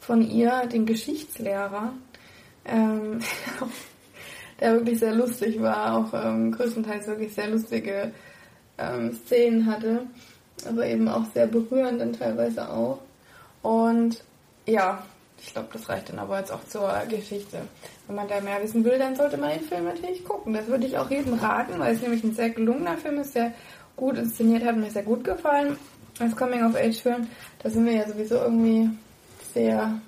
von ihr, den Geschichtslehrer, ähm, *laughs* der wirklich sehr lustig war, auch ähm, größtenteils wirklich sehr lustige ähm, Szenen hatte, aber eben auch sehr berührend dann teilweise auch. Und ja, ich glaube, das reicht dann aber jetzt auch zur Geschichte. Wenn man da mehr wissen will, dann sollte man den Film natürlich gucken. Das würde ich auch jedem raten, weil es nämlich ein sehr gelungener Film ist, der gut inszeniert hat, mir sehr gut gefallen. Als Coming-of-Age-Film, da sind wir ja sowieso irgendwie sehr,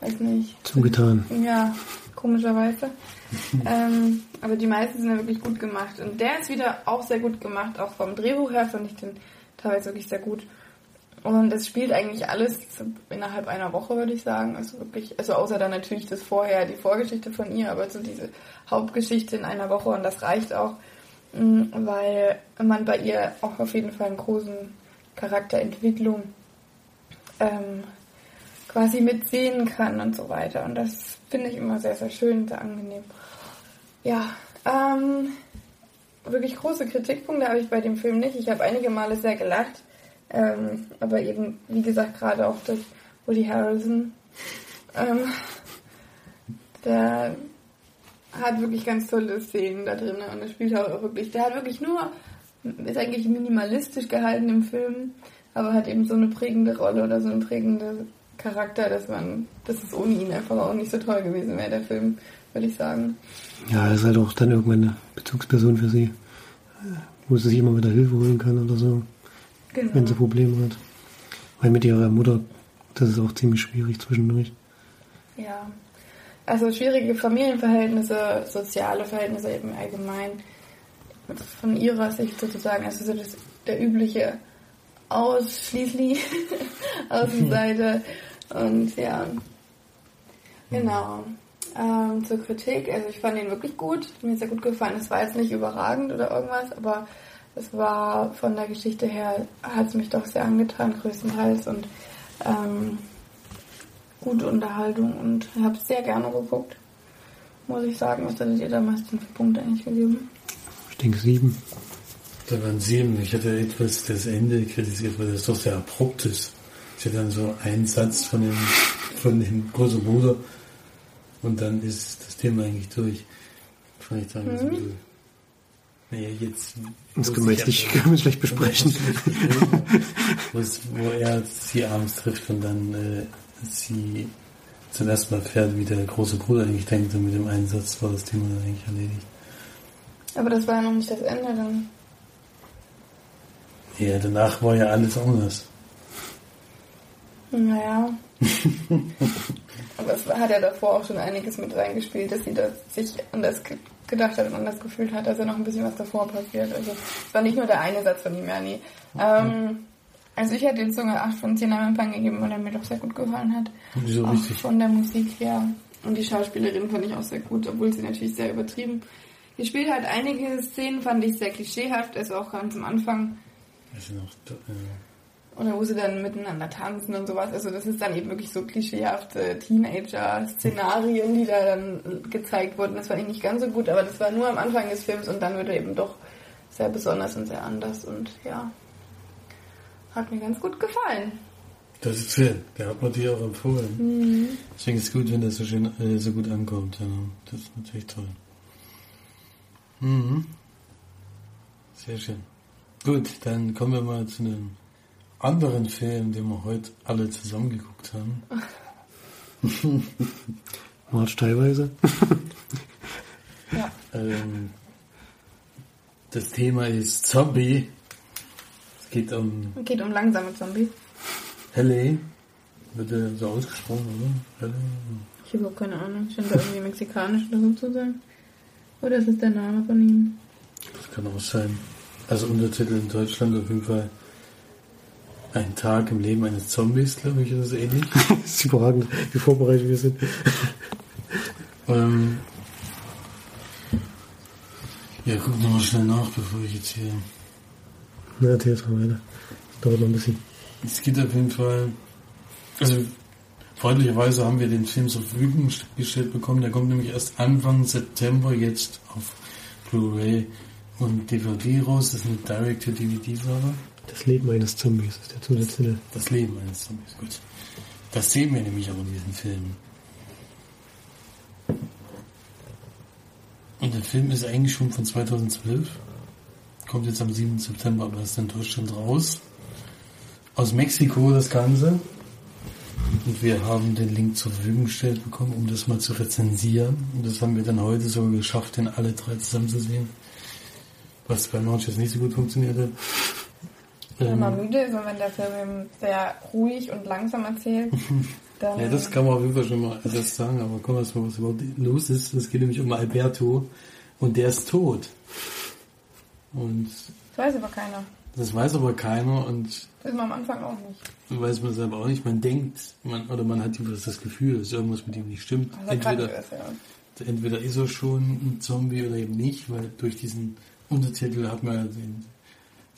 weiß nicht. Zugetan. Ja, komischerweise. *laughs* ähm, aber die meisten sind ja wirklich gut gemacht. Und der ist wieder auch sehr gut gemacht, auch vom Drehbuch her fand ich den teilweise wirklich sehr gut. Und es spielt eigentlich alles innerhalb einer Woche, würde ich sagen. Also wirklich, also außer dann natürlich das vorher, die Vorgeschichte von ihr, aber so diese Hauptgeschichte in einer Woche und das reicht auch. Mm, weil man bei ihr auch auf jeden Fall einen großen Charakterentwicklung ähm, quasi mitsehen kann und so weiter. Und das finde ich immer sehr, sehr schön, sehr angenehm. Ja, ähm, wirklich große Kritikpunkte habe ich bei dem Film nicht. Ich habe einige Male sehr gelacht, ähm, aber eben, wie gesagt, gerade auch durch Woody Harrison. Ähm, der hat wirklich ganz tolle Szenen da drin und er spielt auch wirklich, der hat wirklich nur, ist eigentlich minimalistisch gehalten im Film, aber hat eben so eine prägende Rolle oder so einen prägenden Charakter, dass man, dass es ohne ihn einfach auch nicht so toll gewesen wäre, der Film, würde ich sagen. Ja, er ist halt auch dann irgendwann eine Bezugsperson für sie, wo sie sich immer wieder Hilfe holen kann oder so, genau. wenn sie Probleme hat. Weil mit ihrer Mutter, das ist auch ziemlich schwierig zwischendurch. Ja, also schwierige Familienverhältnisse, soziale Verhältnisse eben allgemein. Von ihrer Sicht sozusagen, also so das, der übliche ausschließlich *laughs* Außenseite. Und ja, genau. Ähm, zur Kritik, also ich fand ihn wirklich gut, mir sehr gut gefallen. Es war jetzt nicht überragend oder irgendwas, aber es war von der Geschichte her, hat es mich doch sehr angetan, größtenteils. Und ähm, gute Unterhaltung und ich habe sehr gerne geguckt. Muss ich sagen, was hattet ihr damals denn für Punkte eigentlich gegeben? Ich denke sieben. Da waren sieben. Ich hatte etwas das Ende kritisiert, weil das doch sehr abrupt ist. Ich hatte dann so einen Satz von dem, von dem großen Bruder und dann ist das Thema eigentlich durch. Fand ich dann mhm. ein bisschen naja, jetzt. Das können wir jetzt nicht, können wir schlecht besprechen. *laughs* wo er sie abends trifft und dann äh, sie zum ersten Mal fährt, wie der große Bruder eigentlich denkt und mit dem Einsatz war das Thema dann eigentlich erledigt. Aber das war ja noch nicht das Ende dann. Ja, danach war ja alles anders. Naja. *laughs* Aber es hat ja davor auch schon einiges mit reingespielt, dass sie das sich anders gedacht hat und anders gefühlt hat, dass ja noch ein bisschen was davor passiert. Also es war nicht nur der eine Satz von ihm, ja, nee. Ähm, also ich hätte den Song 8 von 10 am Empfang gegeben, weil er mir doch sehr gut gefallen hat. Wieso auch richtig? Von der Musik her. Und die Schauspielerin fand ich auch sehr gut, obwohl sie natürlich sehr übertrieben. Die spielt halt einige Szenen, fand ich sehr klischeehaft, also auch ganz am Anfang. Also noch, äh oder wo sie dann miteinander tanzen und sowas. Also das ist dann eben wirklich so klischeehafte Teenager-Szenarien, die da dann gezeigt wurden. Das war eigentlich nicht ganz so gut, aber das war nur am Anfang des Films und dann wird er eben doch sehr besonders und sehr anders und ja. Hat mir ganz gut gefallen. Das ist schön. Der hat man dir auch empfohlen. Mhm. Deswegen ist es gut, wenn das so schön, äh, so gut ankommt. Ja, das ist natürlich toll. Mhm. Sehr schön. Gut, dann kommen wir mal zu einem anderen Film, den wir heute alle zusammen geguckt haben. *laughs* March teilweise. *laughs* Ja. Ähm, das Thema ist Zombie. Es geht um Geht um langsame Zombies. Helle. Wird er so ausgesprochen, oder? Helle. Ich habe auch keine Ahnung. Scheint da irgendwie mexikanisch oder so zu sein. Oder ist es der Name von ihm? Das kann auch sein. Also Untertitel in Deutschland auf jeden Fall. Ein Tag im Leben eines Zombies, glaube ich, oder so ähnlich. *laughs* das ist überragend, wie vorbereitet wir sind. *laughs* ähm, ja, guck nochmal schnell nach, bevor ich jetzt hier... Na, erzähl jetzt mal weiter. Dauert noch ein bisschen. Es geht auf jeden Fall... Also, freundlicherweise haben wir den Film zur Verfügung gestellt bekommen. Der kommt nämlich erst Anfang September jetzt auf Blu-ray und DVD raus. Das ist eine Direct-to-DVD-Sache. Das Leben eines Zombies ist der Zusatztitel. Das Leben eines Zombies, gut. Das sehen wir nämlich auch in diesem Film. Und der Film ist eigentlich schon von 2012. Kommt jetzt am 7. September, aber ist in Deutschland raus. Aus Mexiko das Ganze. Und wir haben den Link zur Verfügung gestellt bekommen, um das mal zu rezensieren. Und das haben wir dann heute sogar geschafft, den alle drei zusammen zu sehen. Was bei Launch jetzt nicht so gut funktioniert hat. Wenn man müde ist und wenn der Film sehr ruhig und langsam erzählt, *laughs* dann. Ja, das kann man auf jeden Fall schon mal das sagen, aber komm erst mal, was überhaupt los ist. Es geht nämlich um Alberto und der ist tot. Und das weiß aber keiner. das weiß aber keiner und Das man am Anfang auch nicht. weiß man selber auch nicht. Man denkt, man, oder man hat jedenfalls das Gefühl, dass irgendwas mit ihm nicht stimmt. Also Entweder, ist, ja. entweder ist er schon ein Zombie oder eben nicht, weil durch diesen Untertitel hat man ja den,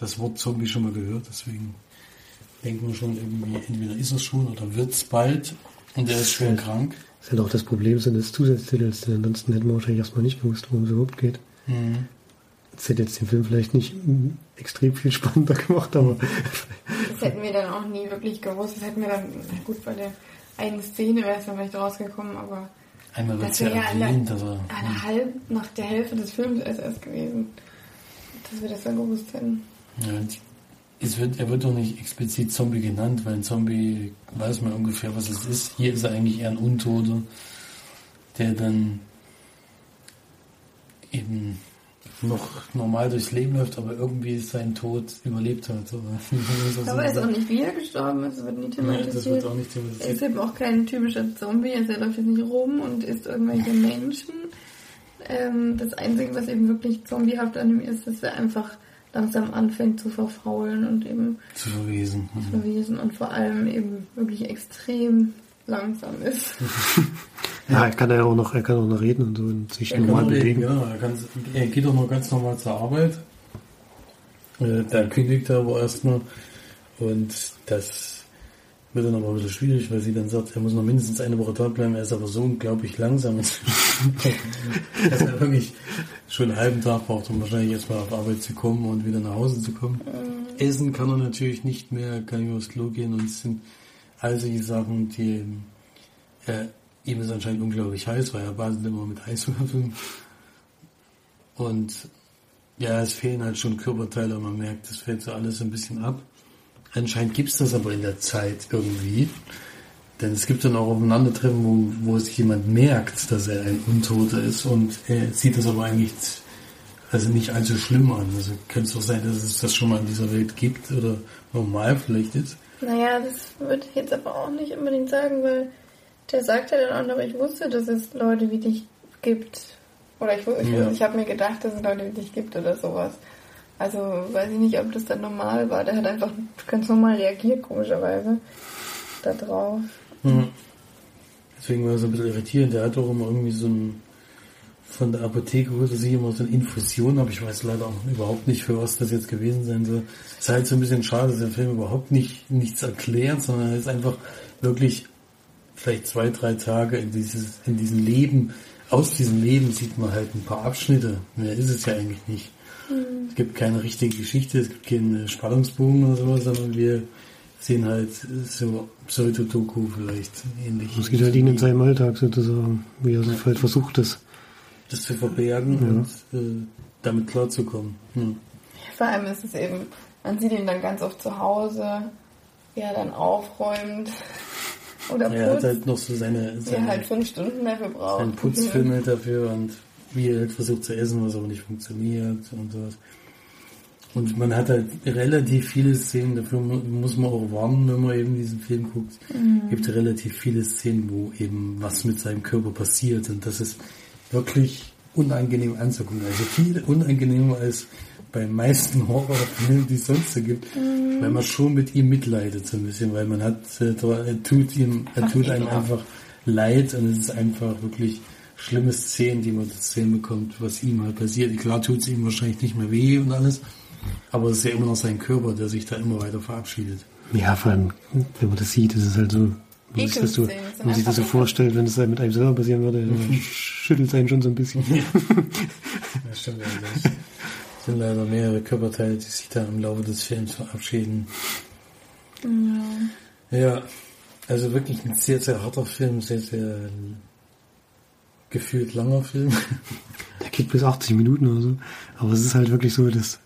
das Wort Zombie schon mal gehört, deswegen denkt man schon irgendwie, entweder ist er schon oder wird's bald und er ist schwer krank. Das ist halt auch das Problem so des Zusatztitels, denn ansonsten hätten wir wahrscheinlich erstmal nicht gewusst, worum es überhaupt geht. Mhm. Das hätte jetzt den Film vielleicht nicht extrem viel spannender gemacht, aber Das hätten wir dann auch nie wirklich gewusst. Das hätten wir dann, na gut, bei der einen Szene wäre es dann vielleicht rausgekommen, aber Einmal wird das ja wäre ja an der, erwähnt, also eine halb, nach der Hälfte des Films erst, erst gewesen, dass wir das dann gewusst hätten. Ja, es wird, er wird doch nicht explizit Zombie genannt, weil ein Zombie weiß man ungefähr, was es ist. Hier ist er eigentlich eher ein Untoter, der dann eben noch normal durchs Leben läuft, aber irgendwie seinen Tod überlebt hat. *laughs* Aber er ist auch nicht wie er gestorben ist, das wird nie Ja, das wird thematisiert. auch nicht Er ist thematisiert. eben auch kein typischer Zombie, also er läuft jetzt nicht rum und isst irgendwelche Menschen. Ähm, das Einzige, was eben wirklich zombiehaft an ihm ist, dass er einfach langsam anfängt zu verfaulen und eben Zu verwesen. verwesen und vor allem eben wirklich extrem langsam ist. *laughs* ja, er kann ja auch noch, er kann auch noch reden und so und sich Er normal bewegen. ja, er, kann, er geht auch noch ganz normal zur Arbeit. Äh, Da kündigt er aber erstmal. Und das wird dann aber ein bisschen schwierig, weil sie dann sagt, er muss noch mindestens eine Woche da bleiben. Er ist aber so unglaublich langsam, *laughs* dass er wirklich schon einen halben Tag braucht, um wahrscheinlich erstmal auf Arbeit zu kommen und wieder nach Hause zu kommen. Essen kann er natürlich nicht mehr, kann nicht mehr aufs Klo gehen und es sind all solche Sachen, die äh, ihm ist anscheinend unglaublich heiß, weil er badet immer mit Eiswürfeln. Und ja, es fehlen halt schon Körperteile, man merkt, das fällt so alles ein bisschen ab. Anscheinend gibt's das aber in der Zeit irgendwie. Denn es gibt dann auch Aufeinandertreffen, wo, wo sich jemand merkt, dass er ein Untoter ist und er sieht das aber eigentlich also nicht allzu schlimm an. Also könnte es auch sein, dass es das schon mal in dieser Welt gibt oder normal vielleicht ist. Naja, das würde ich jetzt aber auch nicht unbedingt sagen, weil der sagt ja dann auch noch, ich wusste, dass es Leute wie dich gibt. Oder ich, ich, Ja. ich habe mir gedacht, dass es Leute wie dich gibt oder sowas. Also weiß ich nicht, ob das dann normal war. Der hat einfach ganz normal reagiert, komischerweise, da drauf. Mhm. Deswegen war so ein bisschen irritierend. Der hat auch immer irgendwie so ein, von der Apotheke holte sich immer so eine Infusion, aber ich weiß leider auch überhaupt nicht, für was das jetzt gewesen sein soll. Es ist halt so ein bisschen schade, dass der Film überhaupt nicht, nichts erklärt, sondern er ist einfach wirklich vielleicht zwei, drei Tage in dieses, in diesem Leben, aus diesem Leben sieht man halt ein paar Abschnitte. Mehr ist es ja eigentlich nicht. Es gibt keine richtige Geschichte, es gibt keinen Spannungsbogen oder sowas, sondern wir sehen halt so Pseudo-Doku vielleicht ähnlich. Es geht halt ihn in seinem Alltag sozusagen, wie er halt versucht es. Das zu verbergen Ja. und äh, damit klarzukommen. Hm. Vor allem ist es eben, man sieht ihn dann ganz oft zu Hause, wie er dann aufräumt oder Er hat putzt, halt noch so seine, wie er seine, halt fünf Stunden dafür braucht. seinen Putzfilm halt dafür und wie er halt versucht zu essen, was aber nicht funktioniert und sowas. Und man hat halt relativ viele Szenen, dafür mu- muss man auch warnen, wenn man eben diesen Film guckt. Mhm. gibt relativ viele Szenen, wo eben was mit seinem Körper passiert und das ist wirklich unangenehm anzugucken. Also viel unangenehmer als bei meisten *laughs* Horrorfilmen, die es sonst so gibt, Mhm. weil man schon mit ihm mitleidet so ein bisschen, weil man hat, äh, er tut ihm, er tut einem einfach leid und es ist einfach wirklich schlimme Szenen, die man zu sehen bekommt, was ihm halt passiert. Klar tut es ihm wahrscheinlich nicht mehr weh und alles, aber es ist ja immer noch sein Körper, der sich da immer weiter verabschiedet. Ja, vor allem, wenn man das sieht, ist es halt so, wenn man sich das so, man sich das so vorstellt, wenn es halt mit einem selber passieren würde, dann schüttelt es einen schon so ein bisschen. Ja, *laughs* stimmt. Ja, das sind leider mehrere Körperteile, die sich da im Laufe des Films verabschieden. Ja. Ja, also wirklich ein sehr, sehr harter Film, sehr, sehr gefühlt langer Film. Der geht bis 80 Minuten oder so. Aber es ist halt wirklich so, dass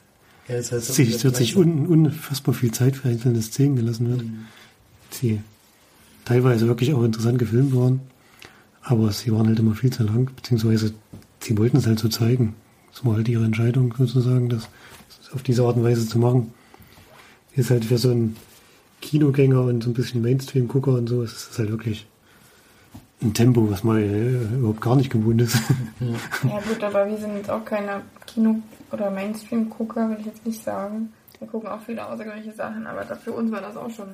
Ja, es heißt sich, wird sich un, unfassbar viel Zeit für einzelne Szenen gelassen wird, Mhm. die teilweise wirklich auch interessant gefilmt waren. Aber sie waren halt immer viel zu lang, beziehungsweise sie wollten es halt so zeigen. Das war halt ihre Entscheidung sozusagen, das auf diese Art und Weise zu machen. Ist halt für so einen Kinogänger und so ein bisschen Mainstream-Gucker und so, ist es halt wirklich ein Tempo, was man äh, überhaupt gar nicht gewohnt ist. ja gut, aber wir sind jetzt auch keine Kino- oder Mainstream-Gucker, will ich jetzt nicht sagen. Wir gucken auch viele außergewöhnliche Sachen, aber da- für uns war das auch schon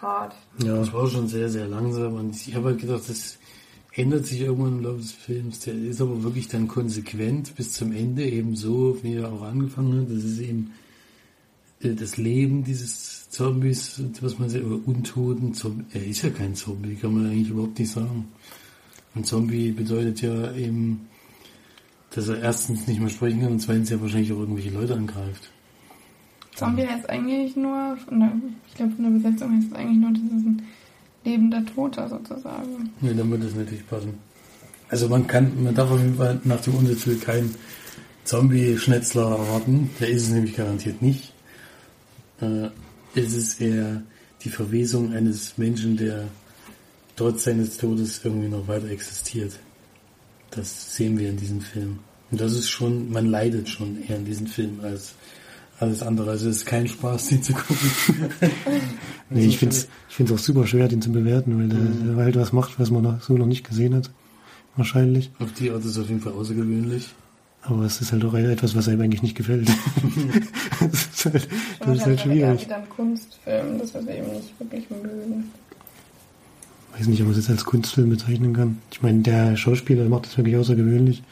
hart. Ja, es war schon sehr, sehr langsam und ich habe halt gedacht, das ändert sich irgendwann im Laufe des Films. Der ist aber wirklich dann konsequent bis zum Ende, eben so, wie er auch angefangen hat. Das ist eben äh, das Leben dieses Zombies, was man sieht, oder Untoten. Zombie. Er ist ja kein Zombie, kann man eigentlich überhaupt nicht sagen. Ein Zombie bedeutet ja eben, dass er erstens nicht mehr sprechen kann und zweitens ja wahrscheinlich auch irgendwelche Leute angreift. Zombie heißt eigentlich nur, von der, ich glaube von der Besetzung heißt es eigentlich nur, das ist ein lebender Toter sozusagen. Nee, dann würde es natürlich passen. Also man kann, man darf auf jeden Fall nach dem Untertitel keinen Zombie-Schnetzler erwarten. Der ist es nämlich garantiert nicht. Äh, es ist eher die Verwesung eines Menschen, der trotz seines Todes irgendwie noch weiter existiert. Das sehen wir in diesem Film. Und das ist schon, man leidet schon eher in diesem Film als alles andere. Also es ist kein Spaß, den zu gucken. *laughs* Nee, ich finde es ich find's auch super schwer, den zu bewerten, weil der, Mhm. der halt was macht, was man noch, so noch nicht gesehen hat. Wahrscheinlich. Auf die Art ist es auf jeden Fall außergewöhnlich. Aber es ist halt auch etwas, was einem eigentlich nicht gefällt. *laughs* *laughs* das ist halt, das ist halt schwierig. wieder ein Kunstfilm, das was wir eben nicht wirklich mögen. Weiß nicht, ob man es jetzt als Kunstfilm bezeichnen kann. Ich meine, der Schauspieler macht das wirklich außergewöhnlich.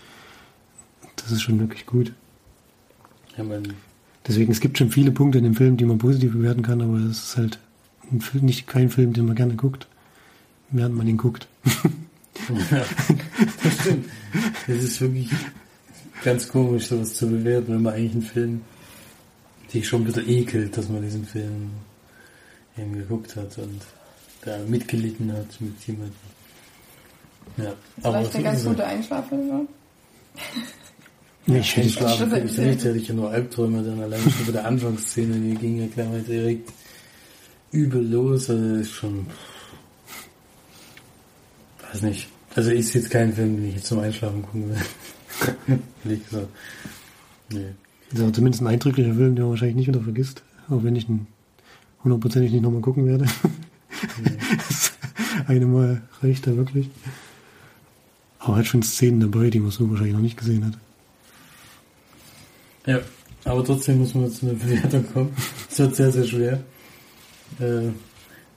Das ist schon wirklich gut. Ja, man, Deswegen, es gibt schon viele Punkte in dem Film, die man positiv bewerten kann, aber es ist halt Film, nicht kein Film, den man gerne guckt, während man ihn guckt. Ja, das stimmt. Es ist wirklich ganz komisch, sowas zu bewerten, wenn man eigentlich einen Film sich schon ein bisschen ekelt, dass man diesen Film eben geguckt hat und da mitgelitten hat mit jemandem. Ja, aber Vielleicht eine ganz gute Einschlafhilfe. Nee, ich Kein finde, Schlafen Das krieg ist ich nicht, hätte ich ja nur Albträume dann allein schon bei der Anfangsszene, die ging ja gleich mal direkt übel los, also das ist schon, weiß nicht, also ist jetzt kein Film, den ich jetzt zum Einschlafen gucken will. *laughs* Ehrlich gesagt. Nee. das ist aber zumindest ein eindrücklicher Film, den man wahrscheinlich nicht wieder vergisst, auch wenn ich ihn hundertprozentig nicht nochmal gucken werde. *laughs* Eine Mal reicht da wirklich. Aber hat schon Szenen dabei, die man so wahrscheinlich noch nicht gesehen hat. Ja, aber trotzdem muss man zu einer Bewertung kommen. Es wird sehr, sehr schwer. Äh,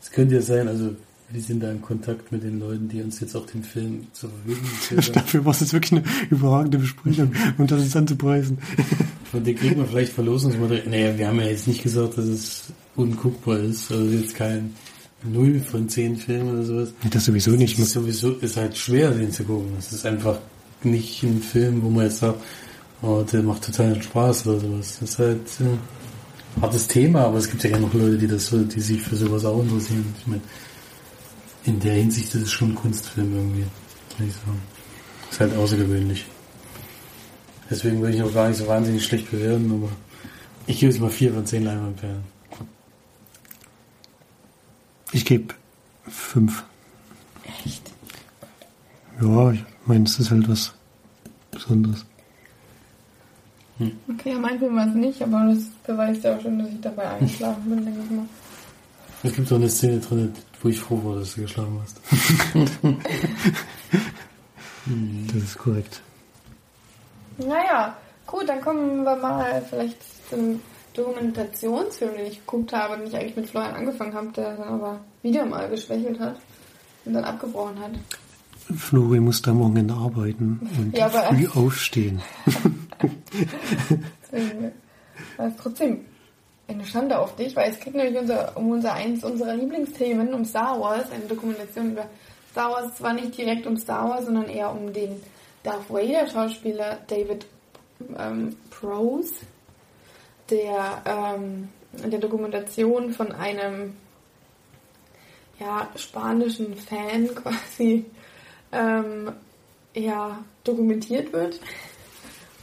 Es könnte ja sein, also wir sind da in Kontakt mit den Leuten, die uns jetzt auch den Film zur Verfügung gestellt haben. *laughs* Dafür war es jetzt wirklich eine überragende Besprechung *laughs* und das ist anzupreisen. Von dir kriegen wir vielleicht Verlosungsmaterial. Naja, wir haben ja jetzt nicht gesagt, dass es unguckbar ist. Also jetzt kein Null von zehn Filmen oder sowas. Das sowieso nicht. Es ist sowieso ist halt schwer, den zu gucken. Es ist einfach nicht ein Film, wo man jetzt sagt, oh, der macht total Spaß oder sowas. Das ist halt, äh, hartes Thema, aber es gibt ja noch Leute, die das die sich für sowas auch interessieren. Ich meine, in der Hinsicht ist es schon ein Kunstfilm irgendwie, würde ich sagen. Ist halt außergewöhnlich. Deswegen würde ich noch gar nicht so wahnsinnig schlecht bewerten, aber ich gebe es mal vier von zehn Leinwandperlen. Ich gebe fünf. Echt? Ja, ich meine, es ist halt was Besonderes. Okay, ja, mein Film war es nicht, aber das beweist ja auch schon, dass ich dabei eingeschlafen bin, denke ich mal. Es gibt so eine Szene drin, wo ich froh war, dass du geschlafen hast. *laughs* Das ist korrekt. Naja, gut, dann kommen wir mal vielleicht zum Dokumentationsfilm, den ich geguckt habe, den ich eigentlich mit Florian angefangen habe, der dann aber wieder mal geschwächelt hat und dann abgebrochen hat. Flori musste am Wochenende arbeiten und Ja, früh aufstehen. *laughs* Deswegen war es trotzdem eine Schande auf dich, weil es geht nämlich unser, um unser eins unserer Lieblingsthemen, um Star Wars, eine Dokumentation über Star Wars, zwar nicht direkt um Star Wars, sondern eher um den Darth Vader Schauspieler David ähm, Prose, der ähm, der Dokumentation von einem ja, spanischen Fan *laughs* quasi ähm, ja, dokumentiert wird.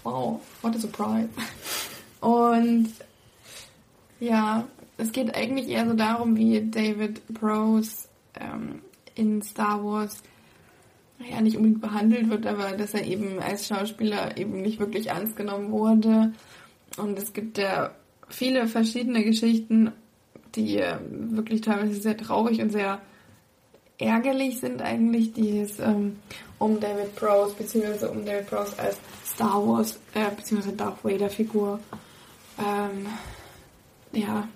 Wow, what a surprise. Und ja, es geht eigentlich eher so darum, wie David Prose ähm, in Star Wars ja nicht unbedingt behandelt wird, aber dass er eben als Schauspieler eben nicht wirklich ernst genommen wurde. Und es gibt ja viele verschiedene Geschichten, die äh, wirklich teilweise sehr traurig und sehr ärgerlich sind eigentlich, die es ähm, um David Prowse beziehungsweise um David Prowse als Star Wars äh, beziehungsweise Darth Vader Figur ähm, ja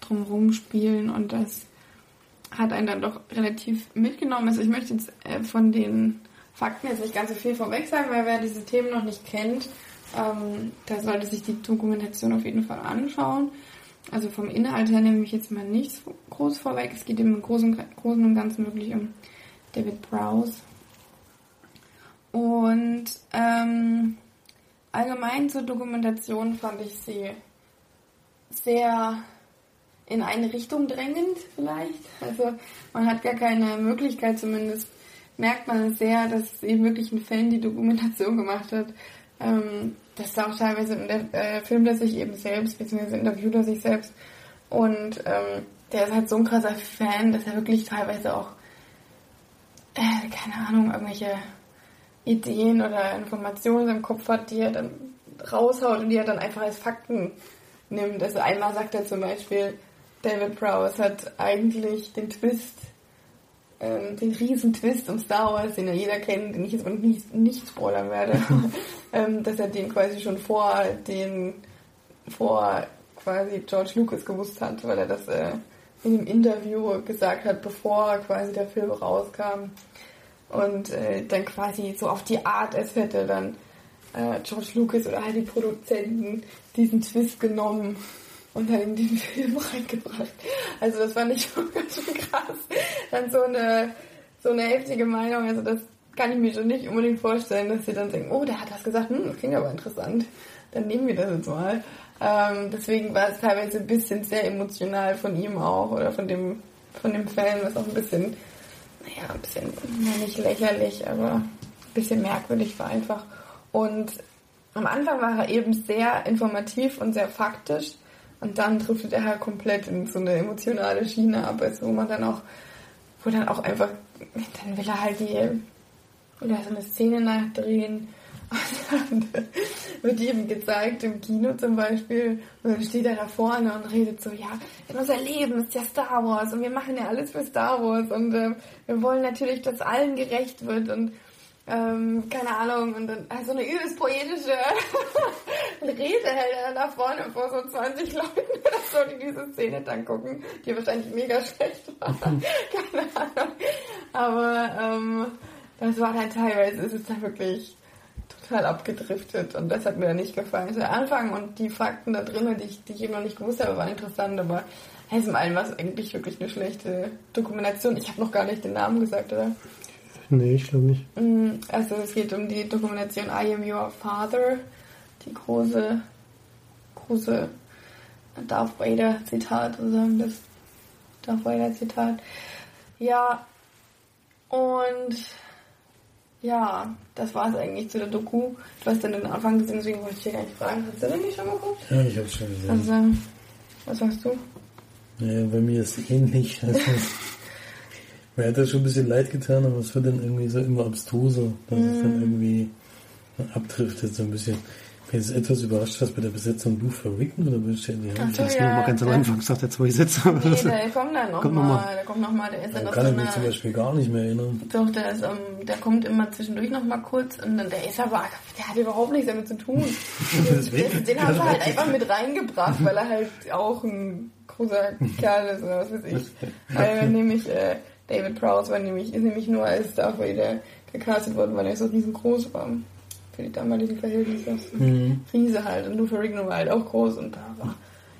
drumherum spielen und das hat einen dann doch relativ mitgenommen. Also ich möchte jetzt äh, von den Fakten jetzt nicht ganz so viel vorweg sagen, weil wer diese Themen noch nicht kennt, ähm, da sollte sich die Dokumentation auf jeden Fall anschauen. Also vom Inhalt her nehme ich jetzt mal nichts groß vorweg. Es geht im Großen, und Ganzen wirklich um David Prowse. Und ähm, allgemein zur Dokumentation fand ich sie sehr in eine Richtung drängend vielleicht. Also man hat gar keine Möglichkeit, zumindest merkt man sehr, dass eben wirklich ein Fan die Dokumentation gemacht hat. Ähm, das ist auch teilweise in der äh, filmt er sich eben selbst, beziehungsweise interviewt er sich selbst. Und ähm, der ist halt so ein krasser Fan, dass er wirklich teilweise auch, äh, keine Ahnung, irgendwelche Ideen oder Informationen im Kopf hat, die er dann raushaut und die er dann einfach als Fakten nimmt. Also einmal sagt er zum Beispiel, David Prowse hat eigentlich den Twist, ähm, den riesen Twist um Star Wars, den ja jeder kennt, den ich jetzt nicht, nicht spoilern werde, *laughs* ähm, dass er den quasi schon vor den, vor quasi George Lucas gewusst hat, weil er das äh, in einem Interview gesagt hat, bevor quasi der Film rauskam. Und äh, dann quasi so auf die Art, als hätte dann äh, George Lucas oder halt die Produzenten diesen Twist genommen und dann in den *laughs* Film reingebracht. Also das fand ich *laughs* schon ganz schön krass. Dann so eine, so eine heftige Meinung. Also das kann ich mir schon nicht unbedingt vorstellen, dass sie dann denken, oh, der hat was gesagt, hm, das klingt aber interessant. Dann nehmen wir das jetzt mal. Ähm, deswegen war es teilweise ein bisschen sehr emotional von ihm auch oder von dem, von dem Fan, was auch ein bisschen, naja, ein bisschen, nicht lächerlich, aber ein bisschen merkwürdig war einfach. Und am Anfang war er eben sehr informativ und sehr faktisch. Und dann driftet er halt komplett in so eine emotionale Schiene ab, also wo man dann auch, wo dann auch einfach, dann will er halt die, will er so eine Szene nachdrehen. *laughs* Und dann wird ihm gezeigt im Kino zum Beispiel, und dann steht er da vorne und redet so, ja, unser Leben ist ja Star Wars und wir machen ja alles für Star Wars und äh, wir wollen natürlich, dass allen gerecht wird und ähm, keine Ahnung, und dann also eine übelst poetische *laughs* Rede hält er da vorne vor so 20 Leuten *laughs* oder so, die diese Szene dann gucken, die wahrscheinlich mega schlecht war. *laughs* keine Ahnung. Aber ähm, das war dann teilweise, ist es dann wirklich total abgedriftet und das hat mir dann nicht gefallen. Also der Anfang und die Fakten da drin, die ich, die ich eben noch nicht gewusst habe, waren interessant, aber alles in allem war es eigentlich wirklich eine schlechte Dokumentation. Ich habe noch gar nicht den Namen gesagt, oder? Nee, ich glaube nicht. Mm, Also es geht um die Dokumentation I Am Your Father, die große, große Darth Vader Zitat, sozusagen das Darth Vader Zitat. Ja, und ja, das war es eigentlich zu der Doku. Du hast dann den Anfang gesehen, deswegen wollte ich dir gar nicht fragen. Hast du denn nicht schon geguckt? Ja, ich hab's schon gesehen. Also, was sagst du? Ja, bei mir ist ähnlich. *laughs* Mir hat das schon ein bisschen leid getan, aber es wird dann irgendwie so immer abstruser, dass es dann irgendwie abdriftet so ein bisschen. Ich bin jetzt etwas überrascht, was bei der Besetzung du verwicken oder willst du ja die Hand? So, Das ja, mal ganz am ja. Anfang sagt er zwei Sätze. Nee, der kommt dann Kommt noch nochmal. mal. Der kommt nochmal, der ist dann kann ich mich zum. Beispiel gar nicht mehr erinnern. Doch, der ist, ähm, der kommt immer zwischendurch nochmal kurz und dann, der ist aber, der hat überhaupt nichts damit zu tun. *laughs* den, den haben sie halt einfach mit reingebracht, weil er halt auch ein großer Kerl ist oder was weiß ich. Weil nämlich, äh, David Prowse war nämlich, ist nämlich nur als Darth Vader gecastet worden, weil er so riesengroß war. Für die damaligen Verhältnisse. Riese halt. Und Luther Rigno war halt auch groß und da war,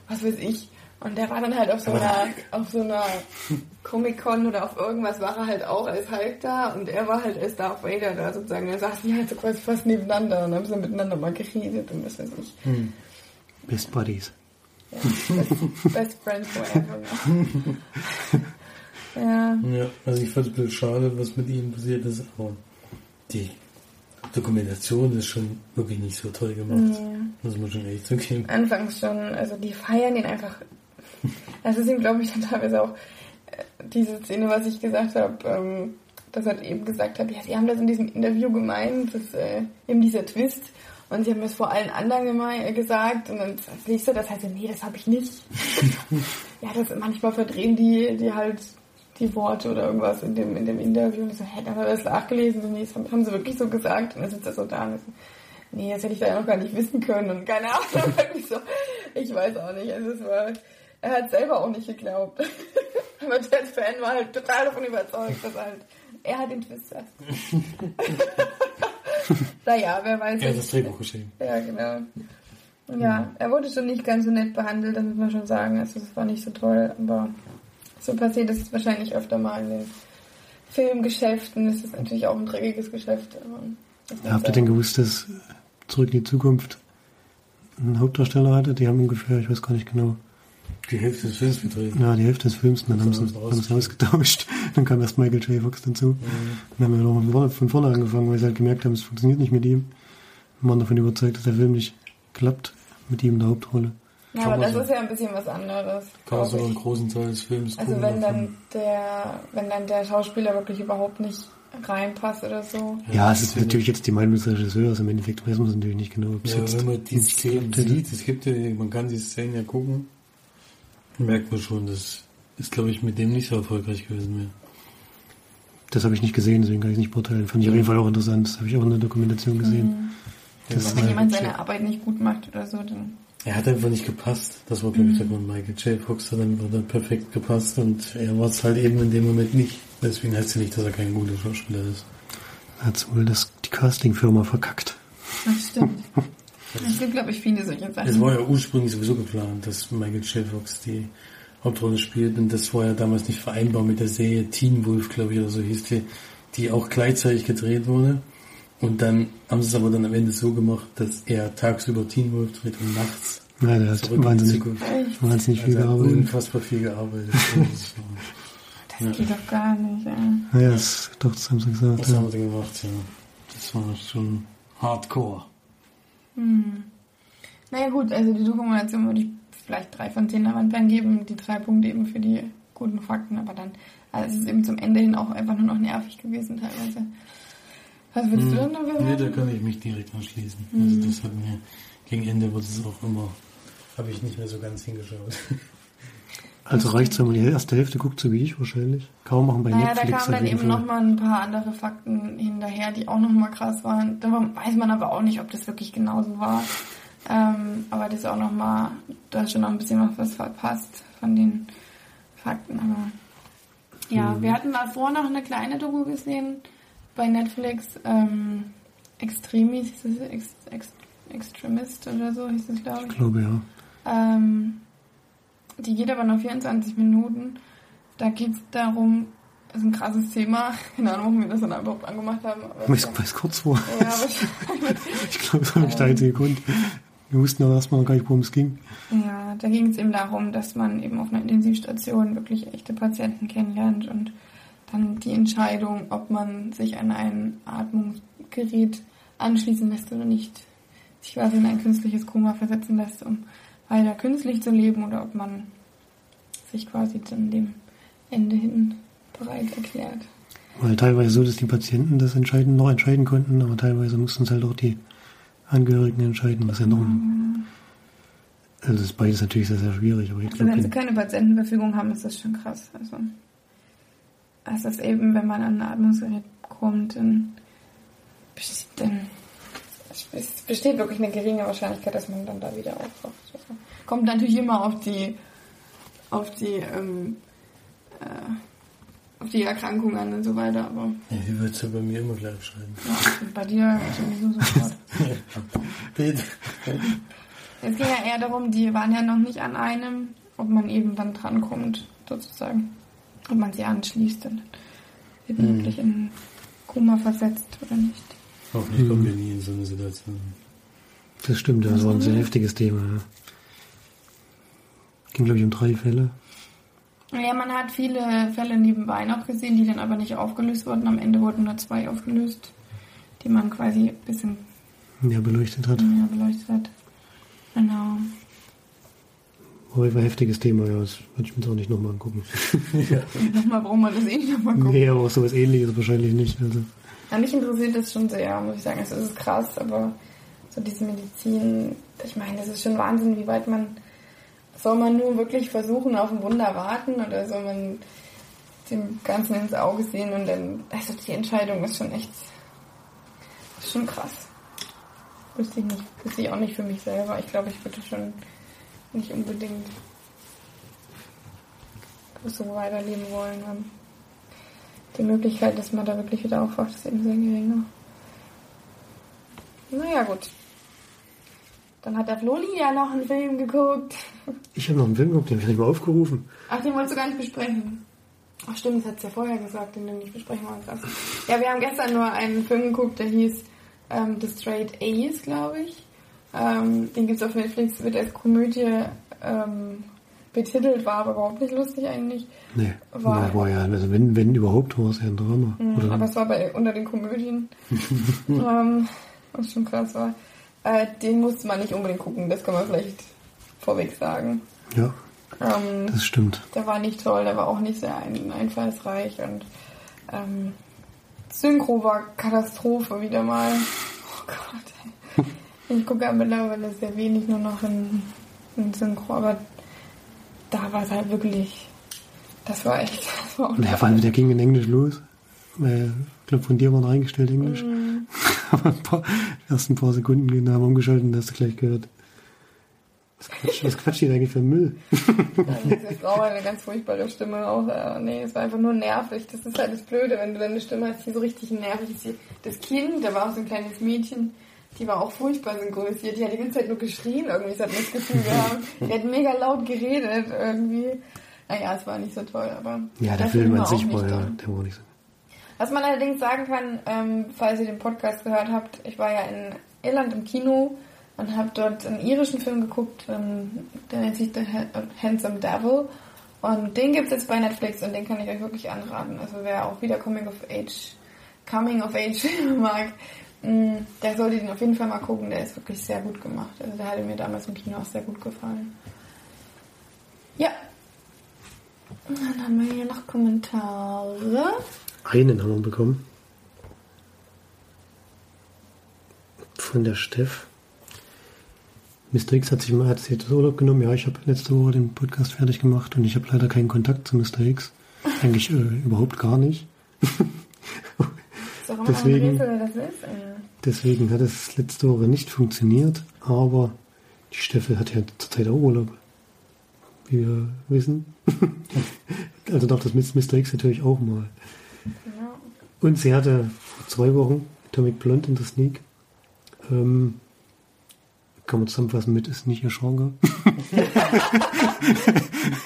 was weiß ich. Und der war dann halt auf so einer, auf so einer Comic-Con oder auf irgendwas war er halt auch als Hulk da und er war halt als Darth Vader da sozusagen. Da saßen die halt so quasi fast nebeneinander und haben so miteinander mal geredet und was weiß ich. Best Buddies. Ja, best, best Friends forever. *laughs* Ja. ja. Also ich fand es ein bisschen schade, was mit ihm passiert ist, aber die Dokumentation ist schon wirklich nicht so toll gemacht. Muss man schon echt zugeben. Anfangs schon, also die feiern ihn einfach. *laughs* Das ist ihm, glaube ich, dann teilweise auch äh, diese Szene, was ich gesagt habe, ähm, dass er eben gesagt hat, ja, sie haben das in diesem Interview gemeint, dass äh, eben dieser Twist. Und sie haben das vor allen anderen äh, gesagt und dann als nächster, das heißt, nee, das habe ich nicht. *laughs* ja, das manchmal verdrehen die, die halt die Worte oder irgendwas in dem, in dem Interview. Und ich so, hä, dann hat er das nachgelesen. So, nee, das haben, sie wirklich so gesagt. Und dann sitzt er so da und so, nee, das hätte ich da ja noch gar nicht wissen können. Und keine Ahnung, *laughs* irgendwie so, ich weiß auch nicht. Also es war, er hat selber auch nicht geglaubt. *laughs* Aber der Fan war halt total davon überzeugt, dass halt, er hat den Twist *laughs* naja, wer weiß. Er hat das Drehbuch geschrieben. Ja, genau. Ja, er wurde schon nicht ganz so nett behandelt, das muss man schon sagen. Also es war nicht so toll, aber so passiert ist es wahrscheinlich öfter mal in den Filmgeschäften. Es ist natürlich auch ein dreckiges Geschäft. Das habt ihr denn gewusst, dass Zurück in die Zukunft einen Hauptdarsteller hatte? Die haben ungefähr, ich weiß gar nicht genau, Die Hälfte des Films gedreht. ja, die Hälfte des Films, und dann haben sie, haben sie ausgetauscht. *laughs* Dann kam erst Michael J. Fox dazu. Dann haben wir nochmal von vorne- von vorne angefangen, weil sie halt gemerkt haben, es funktioniert nicht mit ihm. Und waren davon überzeugt, dass der Film nicht klappt mit ihm in der Hauptrolle. Ja, aber das so- ist ja ein bisschen was anderes. Kann man so einen großen Teil des Films Also wenn dann der, wenn dann der Schauspieler wirklich überhaupt nicht reinpasst oder so. Ja, es ist natürlich jetzt die Meinung des Regisseurs. Im Endeffekt weiß man es natürlich nicht genau, Ja, wenn man die Szenen sieht, es gibt ja, man kann die Szenen ja gucken, merkt man schon, das ist, glaube ich, mit dem nicht so erfolgreich gewesen mehr. Das habe ich nicht gesehen, deswegen kann ich es nicht beurteilen. Fand ich auf jeden Fall auch interessant. Das habe ich auch in der Dokumentation gesehen. Das Wenn war- jemand seine Arbeit nicht gut macht oder so, dann. Er hat einfach nicht gepasst. Das war, glaube ich, der Grund. Michael J. Fox hat einfach da perfekt gepasst und er war es halt eben in dem Moment nicht. Deswegen heißt es nicht, dass er kein guter Schauspieler ist. hat wohl das, die Castingfirma verkackt. Das stimmt. *laughs* Es gibt, glaube ich, viele solche Es Sachen. war ja ursprünglich sowieso geplant, dass Michael J. Fox die Hauptrolle spielt und das war ja damals nicht vereinbar mit der Serie Teen Wolf, glaube ich, oder so hieß die, die auch gleichzeitig gedreht wurde. Und dann haben sie es aber dann am Ende so gemacht, dass er tagsüber Teen Wolf dreht und nachts Ja, der hat zurück in die wahnsinnig, wahnsinnig viel Also er hat gearbeitet. unfassbar viel gearbeitet. *laughs* Das Das geht doch gar nicht, ja. Naja, das, doch, das haben sie gesagt. Was Ja. haben wir denn gemacht, ja. Das war schon hardcore. Naja gut, also die Dokumentation würde ich vielleicht drei von zehn Leinwandperlen geben, die drei Punkte eben für die guten Fakten, aber dann also es ist eben zum Ende hin auch einfach nur noch nervig gewesen teilweise. Was würdest du denn dafür Nee, da sagen? kann ich mich direkt anschließen. Also das hat mir gegen Ende wurde es auch immer, habe ich nicht mehr so ganz hingeschaut. *laughs* Also reicht wenn man die erste Hälfte guckt, so wie ich wahrscheinlich. Kaum machen bei Naja, da Netflix kamen auf dann eben nochmal ein paar andere Fakten hinterher, die auch nochmal krass waren. Da weiß man aber auch nicht, ob das wirklich genauso war. Ähm, aber das ist auch nochmal, da ist schon noch ein bisschen was verpasst von den Fakten. Aber ja, wir hatten davor noch eine kleine Doku gesehen bei Netflix. Ähm, Extremis, hieß es Ex, Ex, Extremist oder so hieß es, glaube ich. Ich glaube, ja. Ähm, die geht aber nur 24 Minuten. Da geht es darum, das ist ein krasses Thema. *laughs* Keine Ahnung, warum wir das dann überhaupt angemacht haben. Aber weil es kurz war. ja. *laughs* *laughs* Ich glaube, das war nicht der einzige Grund. Wir wussten aber erstmal noch gar nicht, worum es ging. ja, ja, da ging es eben darum, dass man eben auf einer Intensivstation wirklich echte Patienten kennenlernt und dann die Entscheidung, ob man sich an ein Atmungsgerät anschließen lässt oder nicht, sich quasi in ein künstliches Koma versetzen lässt, um weiter künstlich zu leben oder ob man sich quasi dann dem Ende hin bereit erklärt. Weil teilweise so, dass die Patienten das entscheiden, noch entscheiden konnten, aber teilweise mussten es halt auch die Angehörigen entscheiden, was ja noch ein, also das ist beides natürlich sehr, sehr schwierig, aber ich Also wenn sie keine Patientenverfügung haben, ist das schon krass. Also es ist eben, wenn man an ein Atmungsgerät kommt, dann besteht, dann es besteht wirklich eine geringe Wahrscheinlichkeit, dass man dann da wieder aufwacht. Also kommt natürlich immer auf die auf die ähm, äh, auf die Erkrankung an und so weiter, aber Ja, die wird ja bei mir immer gleich schreiben. ja, bei dir sowieso sofort. *laughs* Bitte. Es ging ja eher darum, die waren ja noch nicht an einem, ob man eben dann drankommt, sozusagen. Ob man sie anschließt und wird man wirklich in Koma versetzt oder nicht. Hoffentlich kommen wir nie in so eine Situation. das stimmt, das war ein sehr heftiges Thema. Ja. Ging, glaube ich, um drei Fälle. Ja, man hat viele Fälle nebenbei noch gesehen, die dann aber nicht aufgelöst wurden. Am Ende wurden nur zwei aufgelöst, die man quasi ein bisschen Ja, beleuchtet hat. mehr beleuchtet hat. Genau. Aber war ein heftiges Thema, ja, das würde ich mir jetzt auch nicht *laughs* nochmal angucken. Nochmal braucht man das eh nicht nochmal gucken. Nee, aber auch sowas ähnliches wahrscheinlich nicht. Also. Ja, mich interessiert das schon sehr, muss ich sagen. Also, es ist krass, aber so diese Medizin, ich meine, das ist schon Wahnsinn, wie weit man. Soll man nur wirklich versuchen, auf ein Wunder warten oder soll man dem Ganzen ins Auge sehen und dann. Also, die Entscheidung ist schon echt. Ist schon krass. Wüsste ich nicht. Wüsste ich auch nicht für mich selber. Ich glaube, ich würde schon nicht unbedingt so weiterleben wollen. Die Möglichkeit, dass man da wirklich wieder aufwacht, ist eben sehr geringer. Naja, gut. Dann hat der Floli ja noch einen Film geguckt. *laughs* Ich habe noch einen Film geguckt, den habe ich nicht mal aufgerufen. Ach, den wolltest du gar nicht besprechen. Ach stimmt, das hat es ja vorher gesagt, den du nicht besprechen wolltest. Ja, wir haben gestern nur einen Film geguckt, der hieß ähm, The Straight Ace, glaube ich. Ähm, den gibt's auf Netflix, wird als Komödie ähm, betitelt, war aber überhaupt nicht lustig eigentlich. Nee, War- war, war ja, also wenn, wenn überhaupt, war es ja ein Drama. Oder aber es war bei unter den Komödien, *laughs* ähm, was schon krass war. Äh, den musste man nicht unbedingt gucken, das kann man vielleicht vorweg sagen. ja, Ähm, das stimmt. der war nicht toll, der war auch nicht sehr ein, einfallsreich und ähm, Synchro war Katastrophe wieder mal. Oh Gott. ey. *laughs* Ich gucke ja mittlerweile sehr wenig nur noch in, in Synchro, aber da war es halt wirklich. Das war echt. *laughs* Das war Naja, vor allem, der ging in Englisch los. Ich glaube, von dir waren eingestellt Englisch. Mhm. *laughs* Aber ein paar, die ersten paar Sekunden haben wir umgeschaltet und hast du gleich gehört. Was quatscht, was quatscht die eigentlich für Müll? Diese Frau hat eine ganz furchtbare Stimme auch. Äh, nee, es war einfach nur nervig. Das ist halt das Blöde, wenn du deine Stimme hast, die so richtig nervig ist. Das Kind, da war auch so ein kleines Mädchen, die war auch furchtbar synchronisiert. Die hat die ganze Zeit nur geschrien irgendwie, das hat man das Gefühl gehabt. *laughs* Die hat mega laut geredet irgendwie. Naja, es war nicht so toll, aber... Ja, der Film an sich war ja, der war nicht so. Was man allerdings sagen kann, ähm, falls ihr den Podcast gehört habt, ich war ja in Irland im Kino und habe dort einen irischen Film geguckt, ähm, der nennt sich The Ha- Handsome Devil. Und den gibt's jetzt bei Netflix und den kann ich euch wirklich anraten. Also wer auch wieder Coming of Age, Coming of Age *laughs* mag, mh, der sollte den auf jeden Fall mal gucken. Der ist wirklich sehr gut gemacht. Also der hatte mir damals im Kino auch sehr gut gefallen. Ja. Dann haben wir hier noch Kommentare. Einen haben wir bekommen. Von der Steff. Mr. X hat sich mal hat sich jetzt Urlaub genommen. Ja, ich habe letzte Woche den Podcast fertig gemacht und ich habe leider keinen Kontakt zu Mr. X. Eigentlich äh, überhaupt gar nicht. *laughs* Deswegen- Deswegen hat es letzte Woche nicht funktioniert, aber die Steffel hat ja zurzeit auch Urlaub. Wie wir wissen. *laughs* also darf das mit Mr. X natürlich auch mal. Genau. Und sie hatte vor zwei Wochen Atomic Blonde in der Sneak. Ähm, kann man zusammenfassen mit, ist nicht ihr Genre. *laughs*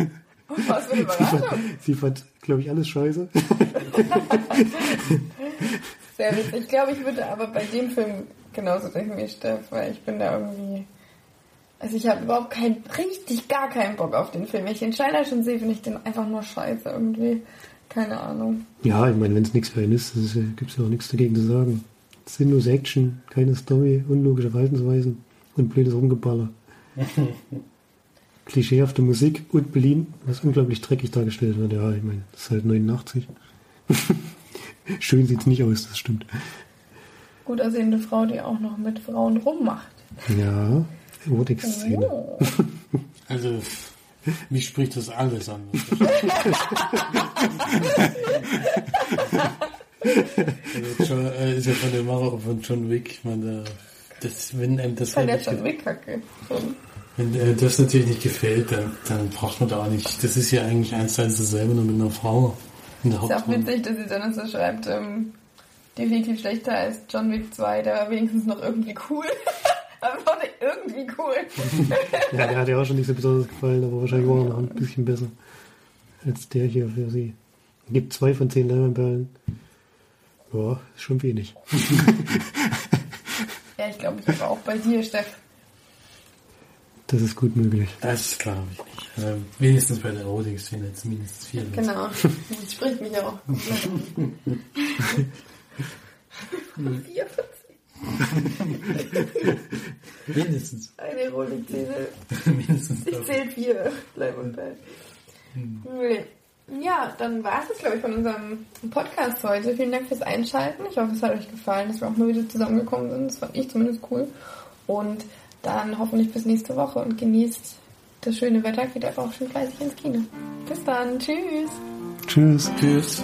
*laughs* Was *laughs* für eine Überraschung. sie fand, glaube ich, alles scheiße. *laughs* Sehr witzig. Ich glaube, ich würde aber bei dem Film genauso denken wie Steff, weil ich bin da irgendwie Also ich habe überhaupt keinen, richtig gar keinen Bock auf den Film. Wenn ich den Trailer schon sehe, finde ich den einfach nur scheiße irgendwie. Keine Ahnung. Ja, ich meine, wenn es nichts für ihn ist, gibt es ja auch nichts dagegen zu sagen. Sinnlose Action, keine Story, unlogische Verhaltensweisen und blödes Rumgeballer. *laughs* Klischeehafte Musik und Berlin, was unglaublich dreckig dargestellt wird. Ja, ich meine, das ist halt 89. *laughs* Schön sieht's nicht aus, das stimmt. Gut aussehende Frau, die auch noch mit Frauen rummacht. Ja, Erotik-Szene. Oh. *laughs* Also, mich spricht das alles an. also *laughs* John, äh, ist ja von der Macher von John Wick. Ich meine, das, wenn einem das halt der nicht schon wegkacke. Wenn äh, das natürlich nicht gefällt, dann, dann braucht man da auch nicht. Das ist ja eigentlich eins zu eins dasselbe, nur mit einer Frau in der Ist auch witzig, dass sie dann so schreibt, ähm, definitiv schlechter als John Wick 2, der war wenigstens noch irgendwie cool. *laughs* Einfach nicht irgendwie cool. *laughs* Ja, der hat ja auch schon nicht so besonders gefallen, aber wahrscheinlich war er noch ein bisschen besser als der hier für sie. Gibt zwei von zehn Leinwandperlen. Ja, ist schon wenig. *laughs* ja, ich glaube, ich habe auch bei dir, Steff. Das ist gut möglich. Das glaube ich nicht. Also wenigstens bei der Erotik-Szene jetzt mindestens vier. Genau. Das spricht mich auch. *laughs* 44. Mindestens. Eine Erotik-Szene. mindestens. Ich zähle vier. Bleib und bleib. Nee. Ja, dann war es, glaube ich, von unserem Podcast heute. Vielen Dank fürs Einschalten. Ich hoffe, es hat euch gefallen, dass wir auch mal wieder zusammengekommen sind. Das fand ich zumindest cool. Und dann hoffentlich bis nächste Woche und genießt das schöne Wetter. Geht einfach auch schön fleißig ins Kino. Bis dann. Tschüss. Tschüss. Tschüss.